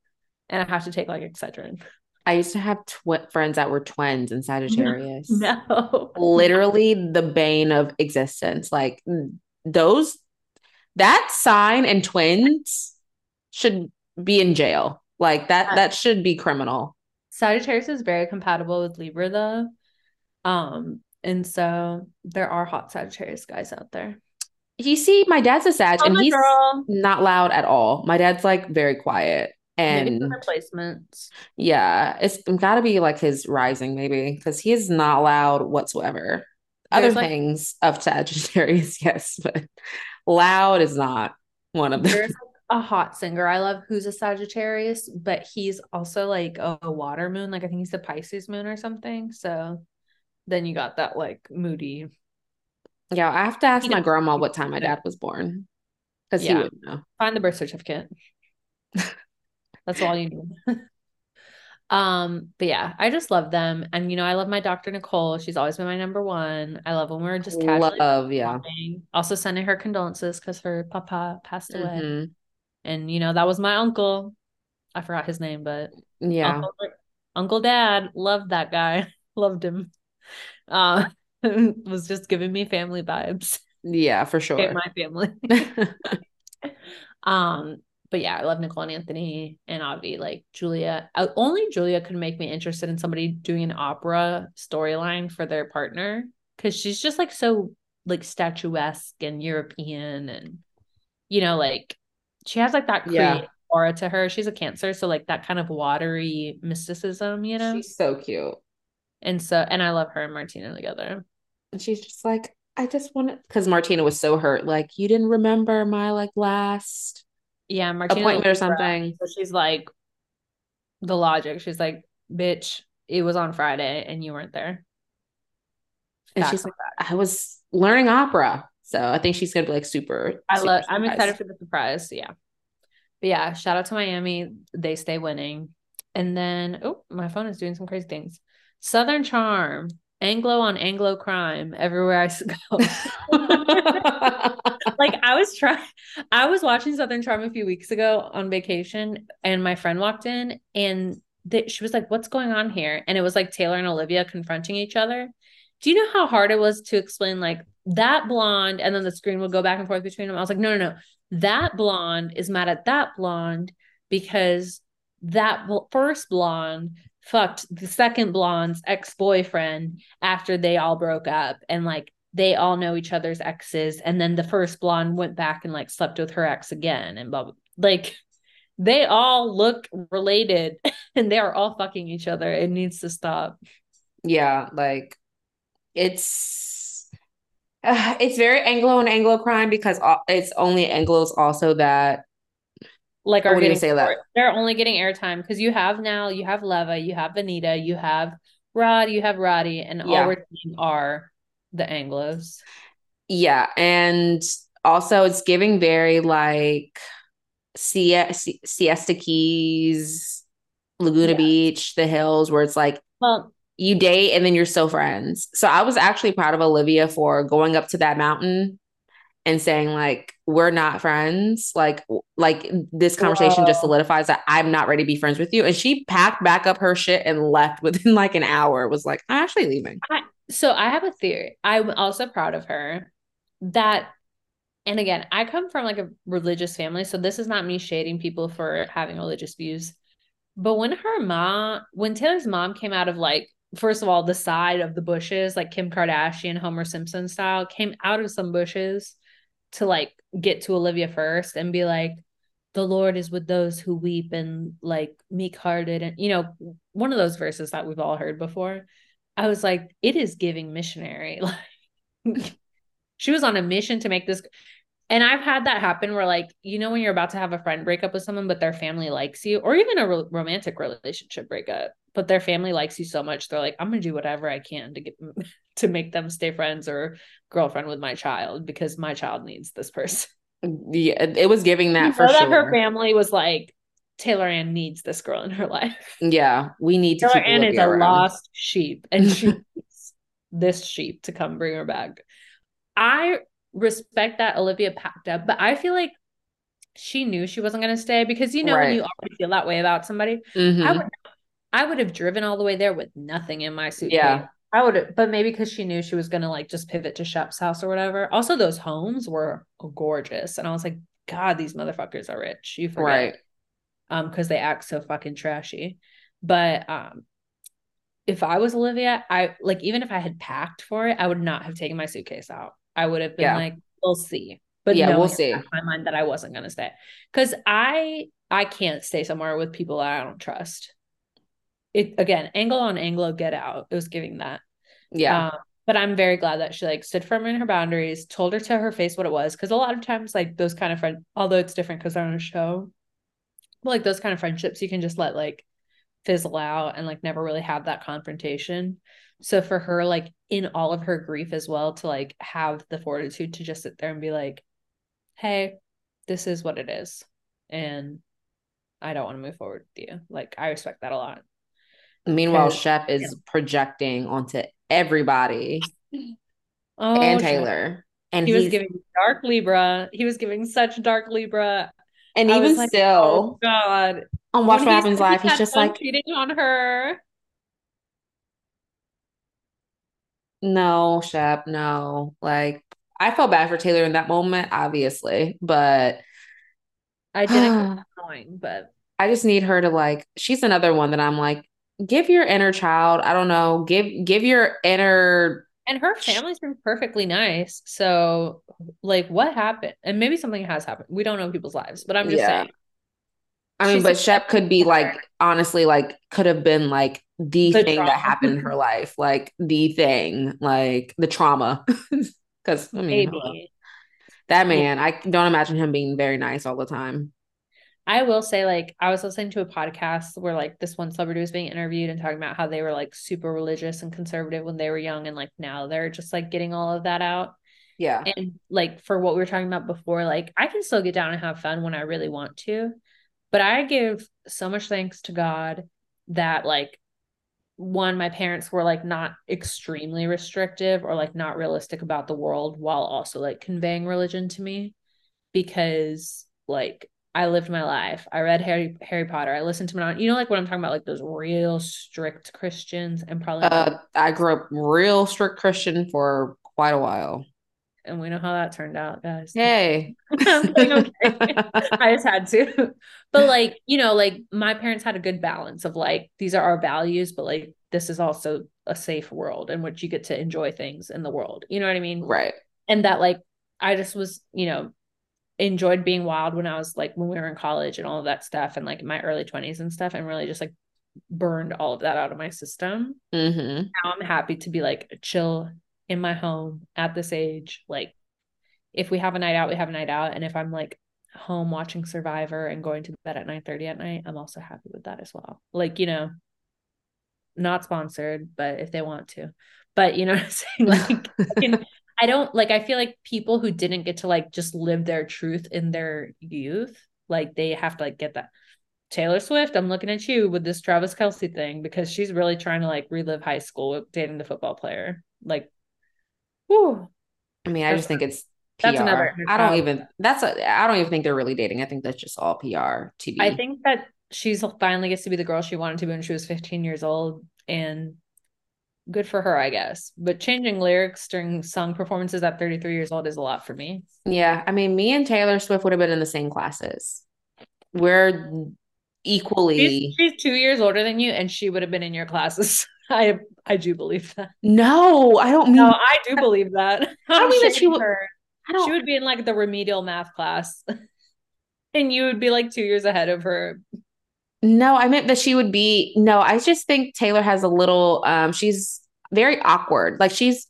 And I have to take like Excedrin. I used to have twi- friends that were twins in Sagittarius. No. Literally the bane of existence. Like those, that sign and twins should be in jail. Like that, that should be criminal. Sagittarius is very compatible with Libra though. Um, and so there are hot Sagittarius guys out there. You see, my dad's a Sag Oh, and he's girl. not loud at all. My dad's like very quiet. Maybe And replacements. yeah, it's gotta be like his rising, maybe, because he is not loud whatsoever. Other like- things of Sagittarius, yes, but loud is not one of them. There's a hot singer I love who's a Sagittarius, but he's also like a, a water moon. Like I think he's the Pisces moon or something. So then you got that like moody. Yeah, I have to ask He my grandma what time my dad was born because he Yeah. would know. Find the birth certificate. That's all you need. um, but yeah, I just love them. And you know, I love my Dr. Nicole. She's always been my number one. I love when we're just casually Love, yeah. Also sending her condolences because her papa passed away. Mhm. And you know, that was my uncle. I forgot his name, but Yeah. Uncle, Uncle Dad loved that guy. loved him. Uh was just giving me family vibes. Yeah, for sure. my family. Um, but yeah, I love Nicole and Anthony and Avi, like Julia. uh, Only Julia could make me interested in somebody doing an opera storyline for their partner because she's just like so like statuesque and European and you know, like she has like that Yeah. aura to her. She's a cancer, so like that kind of watery mysticism, you know. She's so cute. and so and I love her and Martina together. And she's just like, I just want to, because Martina was so hurt. Like, you didn't remember my like last Yeah, Martina appointment or something. So she's like, the logic. She's like, bitch, it was on Friday and you weren't there. And Facts she's like, I was learning opera. So I think she's gonna be like super. I super love. I'm excited for the surprise. Yeah, but yeah, shout out to Miami. They stay winning. And then, oh, my phone is doing some crazy things. Southern Charm, Anglo on Anglo crime everywhere I go. like I was trying, I was watching Southern Charm a few weeks ago on vacation, and my friend walked in, and th- she was like, "What's going on here?" And it was like Taylor and Olivia confronting each other. Do you know how hard it was to explain like that blonde, and then the screen would go back and forth between them? I was like, "No, no, no, that blonde is mad at that blonde because that bl- first blonde." Fucked the second blonde's ex boyfriend after they all broke up, and like they all know each other's exes. And then the first blonde went back and like slept with her ex again and blah, blah. like they all look related and they are all fucking each other. It needs to stop. Yeah, like it's uh, it's very Anglo and Anglo crime because it's only Anglos also that like are even getting say that. they're only getting airtime because you have now you have leva you have venita you have rod you have roddy and Yeah. all we're seeing are the anglos Yeah, and also it's giving very like Sie- Siesta Keys, Laguna Yeah. Beach, the hills, where it's like well you date and then you're still friends. So I was actually proud of Olivia for going up to that mountain and saying like we're not friends. Like like this conversation just solidifies that I'm not ready to be friends with you. And she packed back up her shit and left within like an hour. It was like I'm actually leaving. So I have a theory. I'm also proud of her that, and again, I come from like a religious family, so this is not me shading people for having religious views. But when her mom, when Taylor's mom came out of like, first of all, the side of the bushes, like Kim Kardashian, Homer Simpson style, came out of some bushes to like get to Olivia first and be like, the Lord is with those who weep and like meek hearted, and you know, one of those verses that we've all heard before. I was like, it is giving missionary. Like she was on a mission to make this. And I've had that happen where, like, you know, when you're about to have a friend break up with someone, but their family likes you, or even a ro- romantic relationship breakup, but their family likes you so much, they're like, I'm gonna do whatever I can to get to make them stay friends or girlfriend with my child because my child needs this person. Yeah, it was giving You that know for that her family was like, Taylor Ann needs this girl in her life. Yeah, we need to Taylor Ann is Olivia a lost sheep, and she needs this sheep to come bring her back. I respect that Olivia packed up, but I feel like she knew she wasn't going to stay because you know when you already feel that way about somebody. Mhm. I would, I would have driven all the way there with nothing in my suitcase. Yeah. I would, but maybe because she knew she was going to like just pivot to Shep's house or whatever. Also, those homes were gorgeous, and I was like, God, these motherfuckers are rich. You forget Right. um because they act so fucking trashy but um if i was olivia i like even if i had packed for it i would not have taken my suitcase out i would have been Yeah. like we'll see but Yeah, we'll see. the back of my mind that i wasn't going to stay because i i can't stay somewhere with people that i don't trust it again angle on anglo get out it was giving that Yeah. um, but I'm very glad that she like stood firm in her boundaries, told her to her face what it was. Cause a lot of times, like those kind of friends, although it's different because they're on a show, but like those kind of friendships, you can just let like fizzle out and like never really have that confrontation. So for her, like in all of her grief as well, to like have the fortitude to just sit there and be like, hey, this is what it is. And I don't want to move forward with you. Like I respect that a lot. Meanwhile, Shep is projecting onto everybody Oh, and. Taylor. And He was giving dark Libra. He was giving such dark Libra. and I even like, still oh God. on Watch What Happens Live, he's just like, cheating on her. no, Shep, no. Like I felt bad for Taylor in that moment, obviously, but I didn't annoying, but I just need her to like she's another one that I'm like, give your inner child, I don't know, give give your inner and her family's been perfectly nice. So like what happened? And maybe something has happened. We don't know people's lives, but I'm just Yeah. saying. I mean, She's but Shep could be like honestly like could have been like the, The thing trauma. that happened in her life, like the thing, like the trauma. Because I mean. Maybe. that man, I don't imagine him being very nice all the time. I will say, like, I was listening to a podcast where like this one celebrity was being interviewed and talking about how they were like super religious and conservative when they were young, and like now they're just like getting all of that out. Yeah. And like for what we were talking about before, like I can still get down and have fun when I really want to, but I give so much thanks to God that like one, my parents were like not extremely restrictive or like not realistic about the world while also like conveying religion to me because like I lived my life. I read Harry Harry Potter. I listened to my you know like what I'm talking about like those real strict Christians and probably Uh, I grew up real strict Christian for quite a while. and we know how that turned out, guys. Hey. I just had to. But like, you know, like my parents had a good balance of like these are our values, but like this is also a safe world in which you get to enjoy things in the world. You know what I mean? Right. And that like I just was, you know, enjoyed being wild when I was like when we were in college and all of that stuff and like in my early 20s and stuff and really just like burned all of that out of my system. hmm Now I'm happy to be like chill in my home at this age. Like if we have a night out, we have a night out. And if I'm like home watching Survivor and going to bed at 9 30 at night, I'm also happy with that as well. Like, you know, not sponsored, but if they want to. But you know what I'm saying? Like I can- I don't like I feel like people who didn't get to like just live their truth in their youth, like they have to like get that. Taylor Swift, I'm looking at you with this Travis Kelce thing because she's really trying to like relive high school with dating the football player. Like, whew. I mean, I That's- just think it's PR. that's another I don't even that's a I don't even think they're really dating. I think that's just all PR TV. I think that she's finally gets to be the girl she wanted to be when she was 15 years old, and good for her, I guess. But changing lyrics during song performances at 33 years old is a lot for me. Yeah, I mean, me and Taylor Swift would have been in the same classes. We're equally She's, she's two years older than you, and she would have been in your classes. I I do believe that. No, I don't mean No, I do believe that. I I'm mean that she would- I don't She would be in like the remedial math class, and you would be like two years ahead of her. No, I meant that she would be no, I just think Taylor has a little um she's very awkward. Like she's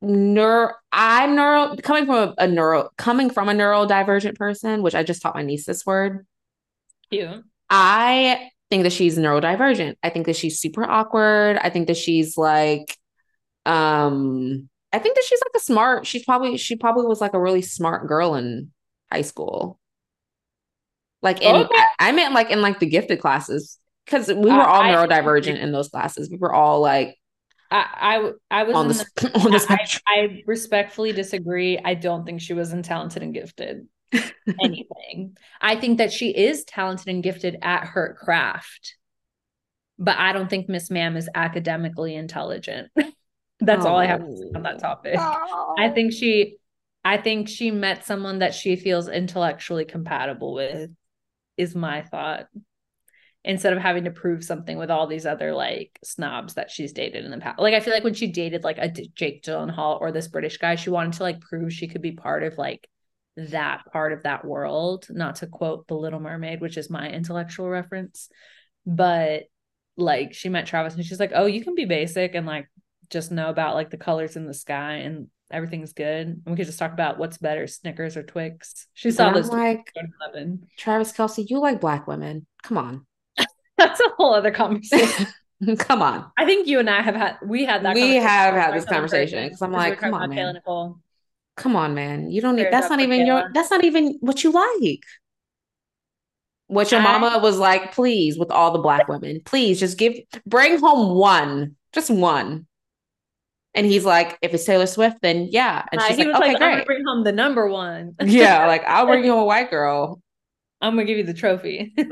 neuro I'm neuro coming from a, a neuro coming from a neurodivergent person, which I just taught my niece this word. Cute. I think that she's neurodivergent. I think that she's super awkward. I think that she's like um I think that she's like a smart she's probably she probably was like a really smart girl in high school. Like oh, in Okay. I, I meant like in like the gifted classes because we were I- all I- neurodivergent in those classes. We were all like I I, I was on the the on the spectrum. I respectfully disagree. I don't think she wasn't talented and gifted anything. I think that she is talented and gifted at her craft, but I don't think Miss Ma'am is academically intelligent. That's all I have to say on that oh. topic. I think she, I think she met someone that she feels intellectually compatible with, is my thought. Instead of having to prove something with all these other like snobs that she's dated in the past. Like I feel like when she dated like a Jake Gyllenhaal or this British guy, she wanted to like prove she could be part of like that part of that world. Not to quote The Little Mermaid, which is my intellectual reference, but like she met Travis and she's like, "Oh, you can be basic and like just know about like the colors in the sky and everything's good. And we could just talk about what's better, Snickers or Twix." She saw this like, Travis Kelce, you like black women. Come on. That's a whole other conversation. Come on. I think you and I have had we had that. We have had this conversation, because I'm like, come on, man. Come on, man. You don't need that's not even your that's not even what you like. What your I- mama was like, please, with all the black women, please just give, bring home one, just one. And he's like, if it's Taylor Swift, then yeah. And Uh, she's he like, was okay, like, I'm gonna great. bring home the number one. yeah, like I'll bring you a white girl. I'm gonna give you the trophy.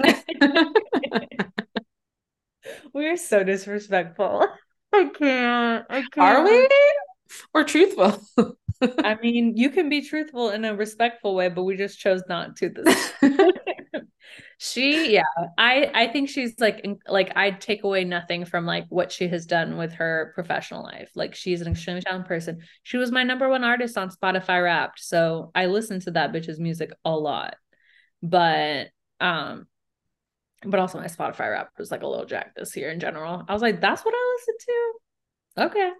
We're so disrespectful. I can't. I can't. Are we? We're truthful. I mean, you can be truthful in a respectful way, but we just chose not to this. she, yeah, I I think she's like like I'd take away nothing from like what she has done with her professional life. Like she's an extremely talented person. She was my number one artist on Spotify Wrapped, so I listened to that bitch's music a lot. But um but also my Spotify Wrapped was like a little jack this year in general. I was like, that's what I listened to. Okay.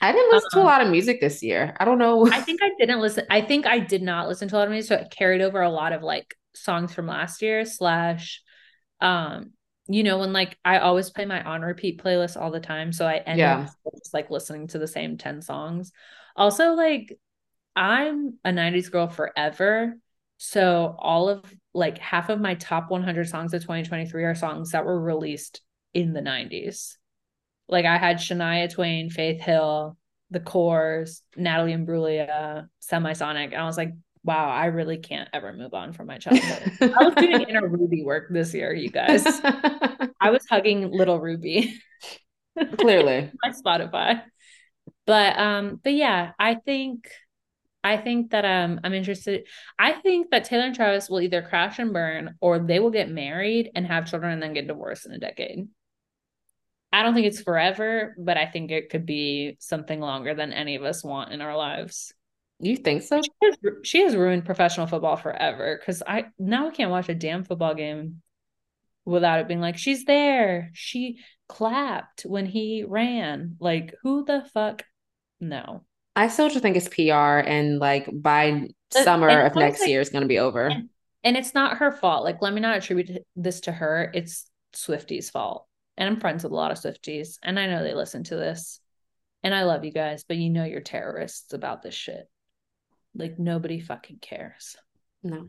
I didn't listen to a Uh-uh. lot of music this year. I don't know. I think I didn't listen. I think I did not listen to a lot of music, so it carried over a lot of like songs from last year. Slash, um, you know, when like I always play my on repeat playlist all the time, so I end Yeah. up just like listening to the same ten songs. Also, like I'm a '90s girl forever, so all of like half of my top 100 songs of 2023 are songs that were released in the '90s. Like I had Shania Twain, Faith Hill, The Corrs, Natalie Imbruglia, Semisonic, and I was like, wow, I really can't ever move on from my childhood. I was doing inner Ruby work this year, you guys. I was hugging little Ruby Clearly. my Spotify. But um, but yeah, I think I think that um I'm interested. I think that Taylor and Travis will either crash and burn or they will get married and have children and then get divorced in a decade. I don't think it's forever, but I think it could be something longer than any of us want in our lives. You think so? She has, she has ruined professional football forever because I now I can't watch a damn football game without it being like she's there. She clapped when he ran. Like who the fuck? No. I still just think it's PR and like by Uh, summer of next like- year it's gonna be over. and- And it's not her fault. Like let me not attribute this to her. It's Swifty's fault. And I'm friends with a lot of Swifties, and I know they listen to this. And I love you guys, but you know you're terrorists about this shit. Like nobody fucking cares. No.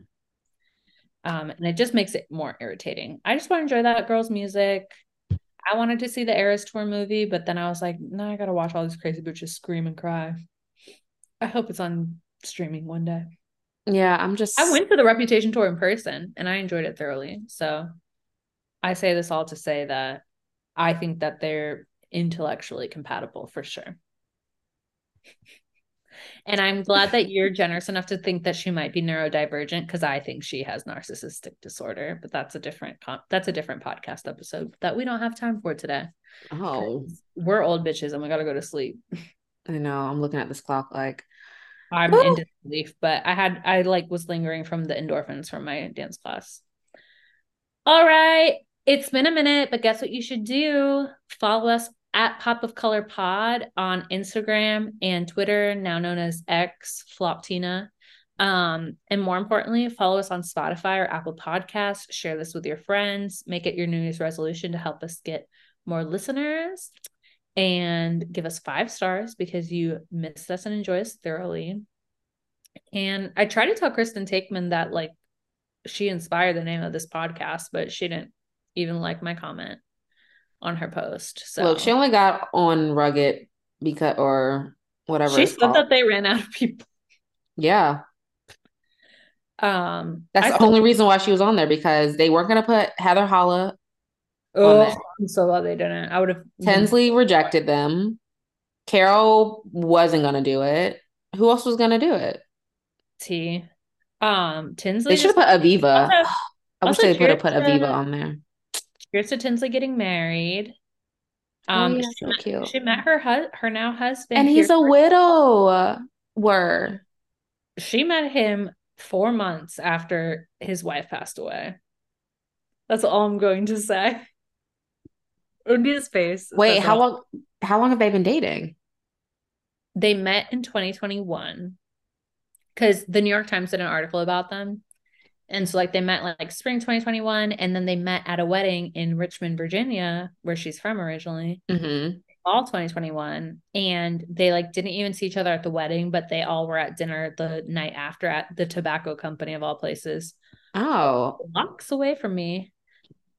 Um, and it just makes it more irritating. I just want to enjoy that girl's music. I wanted to see the Eras Tour movie, but then I was like, no, I gotta watch all these crazy bitches scream and cry. I hope it's on streaming one day. Yeah, I'm just I went to the Reputation tour in person and I enjoyed it thoroughly. So I say this all to say that I think that they're intellectually compatible for sure. And I'm glad that you're generous enough to think that she might be neurodivergent because I think she has narcissistic disorder, but that's a different that's a different podcast episode that we don't have time for today. Oh, We're old bitches and we got to go to sleep. I know. I'm looking at this clock like I'm Woo! in disbelief, but I had I like was lingering from the endorphins from my dance class. All right, it's been a minute, but guess what you should do? Follow us at Pop of Color Pod on Instagram and Twitter, now known as X Floptina. Um, and more importantly, follow us on Spotify or Apple Podcasts. Share this with your friends. Make it your New Year's resolution to help us get more listeners and give us five stars because you missed us and enjoy us thoroughly. And I tried to tell Kristen Taekman that like she inspired the name of this podcast, but she didn't even like my comment on her post. So look, she only got on rugged because or whatever she said called. that they ran out of people. Yeah. Um That's I the only reason why she was on there because they weren't gonna put Heather Holla. oh. I'm so glad they didn't. I would have Tinsley rejected them. Carol wasn't gonna do it. Who else was gonna do it? T. Um Tinsley They should have put Aviva. Also- I wish they would have put Aviva on there. Here's Tinsley getting married. Oh, Um yeah, she, so met, cute. she met her hu- her now husband And he's a widow. Word. she met him four months after his wife passed away. That's all I'm going to say. Undia's face. Wait, how all. long how long have they been dating? They met in 2021 because the New York Times did an article about them. And so, like, they met like spring 2021, and then they met at a wedding in Richmond, Virginia, where she's from originally, Mm-hmm. all 2021. And they like didn't even see each other at the wedding, but they all were at dinner the night after at the tobacco company of all places. Oh. blocks away from me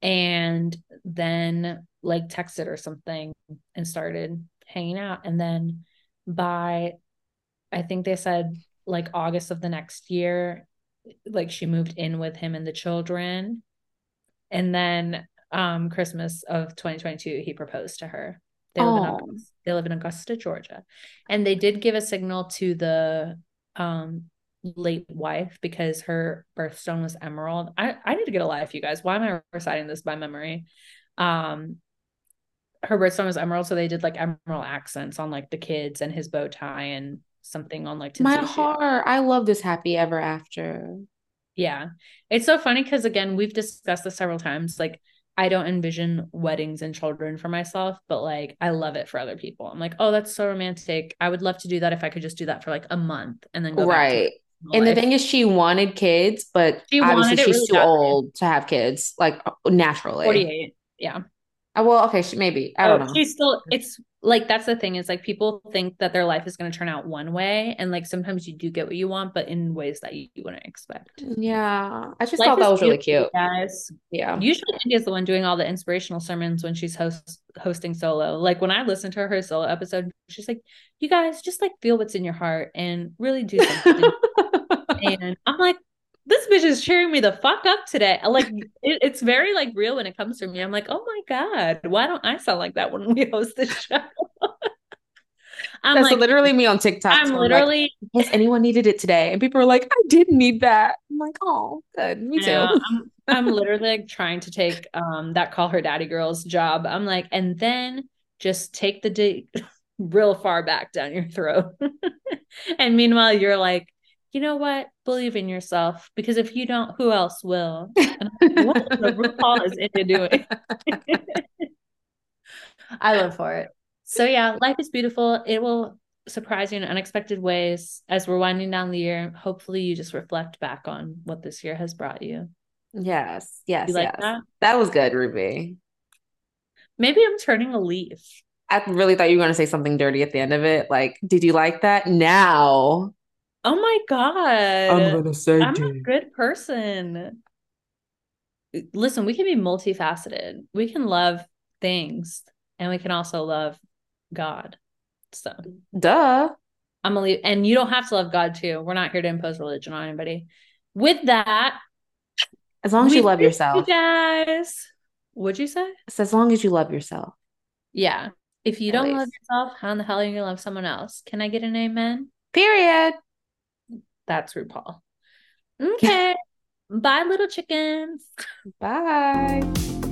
and then like texted or something and started hanging out and then by i think they said like august of the next year like she moved in with him and the children and then um christmas of 2022 he proposed to her they live, in augusta, they live in augusta georgia and they did give a signal to the um late wife because her birthstone was emerald. I, I need to get a life, you guys. Why am I reciting this by memory? Um her birthstone was emerald, so they did like emerald accents on like the kids and his bow tie and something on like My heart. I love this happy ever after. Yeah. It's so funny because again, we've discussed this several times. Like I don't envision weddings and children for myself, but like I love it for other people. I'm like, oh, that's so romantic. I would love to do that if I could just do that for like a month and then go Right. And the thing is, she wanted kids, but She obviously she's really too old to have kids, like naturally. 48. Yeah. Uh, well, okay, she, maybe. I don't Oh, know. She's still, it's like that's the thing is like people think that their life is going to turn out one way. And like sometimes you do get what you want, but in ways that you, you wouldn't expect. Yeah, I just Life thought that was really cute. Guys, Yeah. usually India's the one doing all the inspirational sermons when she's host, hosting solo. Like when I listened to her solo episode, she's like, you guys just like feel what's in your heart and really do something. and I'm like, this bitch is cheering me the fuck up today. Like it, it's very like real when it comes to me. I'm like, oh my god, why don't I sound like that when we host this show? I'm That's like, literally me on TikTok. I'm like, literally, has anyone needed it today? And people are like, I didn't need that. I'm like, oh, good. Me too. I'm, I'm literally like trying to take um that call her daddy girl's job. I'm like, and then just take the dick real far back down your throat. and meanwhile, you're like, you know what? Believe in yourself because if you don't, who else will? Like, what the RuPaul is into doing? I live for it. So yeah, life is beautiful. It will surprise you in unexpected ways as we're winding down the year. Hopefully, you just reflect back on what this year has brought you. Yes, yes, You like yes. that? That was good, Ruby. Maybe I'm turning a leaf. I really thought you were going to say something dirty at the end of it. Like, did you like that? Now Oh my god. I'm going to say I'm a good person. Listen, we can be multifaceted. We can love things and we can also love God. So Duh. I'm gonna leave, and you don't have to love God too. We're not here to impose religion on anybody. With that, As long as you love yourself. you guys. What'd you say? It's as long as you love yourself. Yeah. If you At don't love yourself, how in the hell are you gonna love someone else? Can I get an amen? Period. That's RuPaul. Okay. Bye, little chickens. Bye.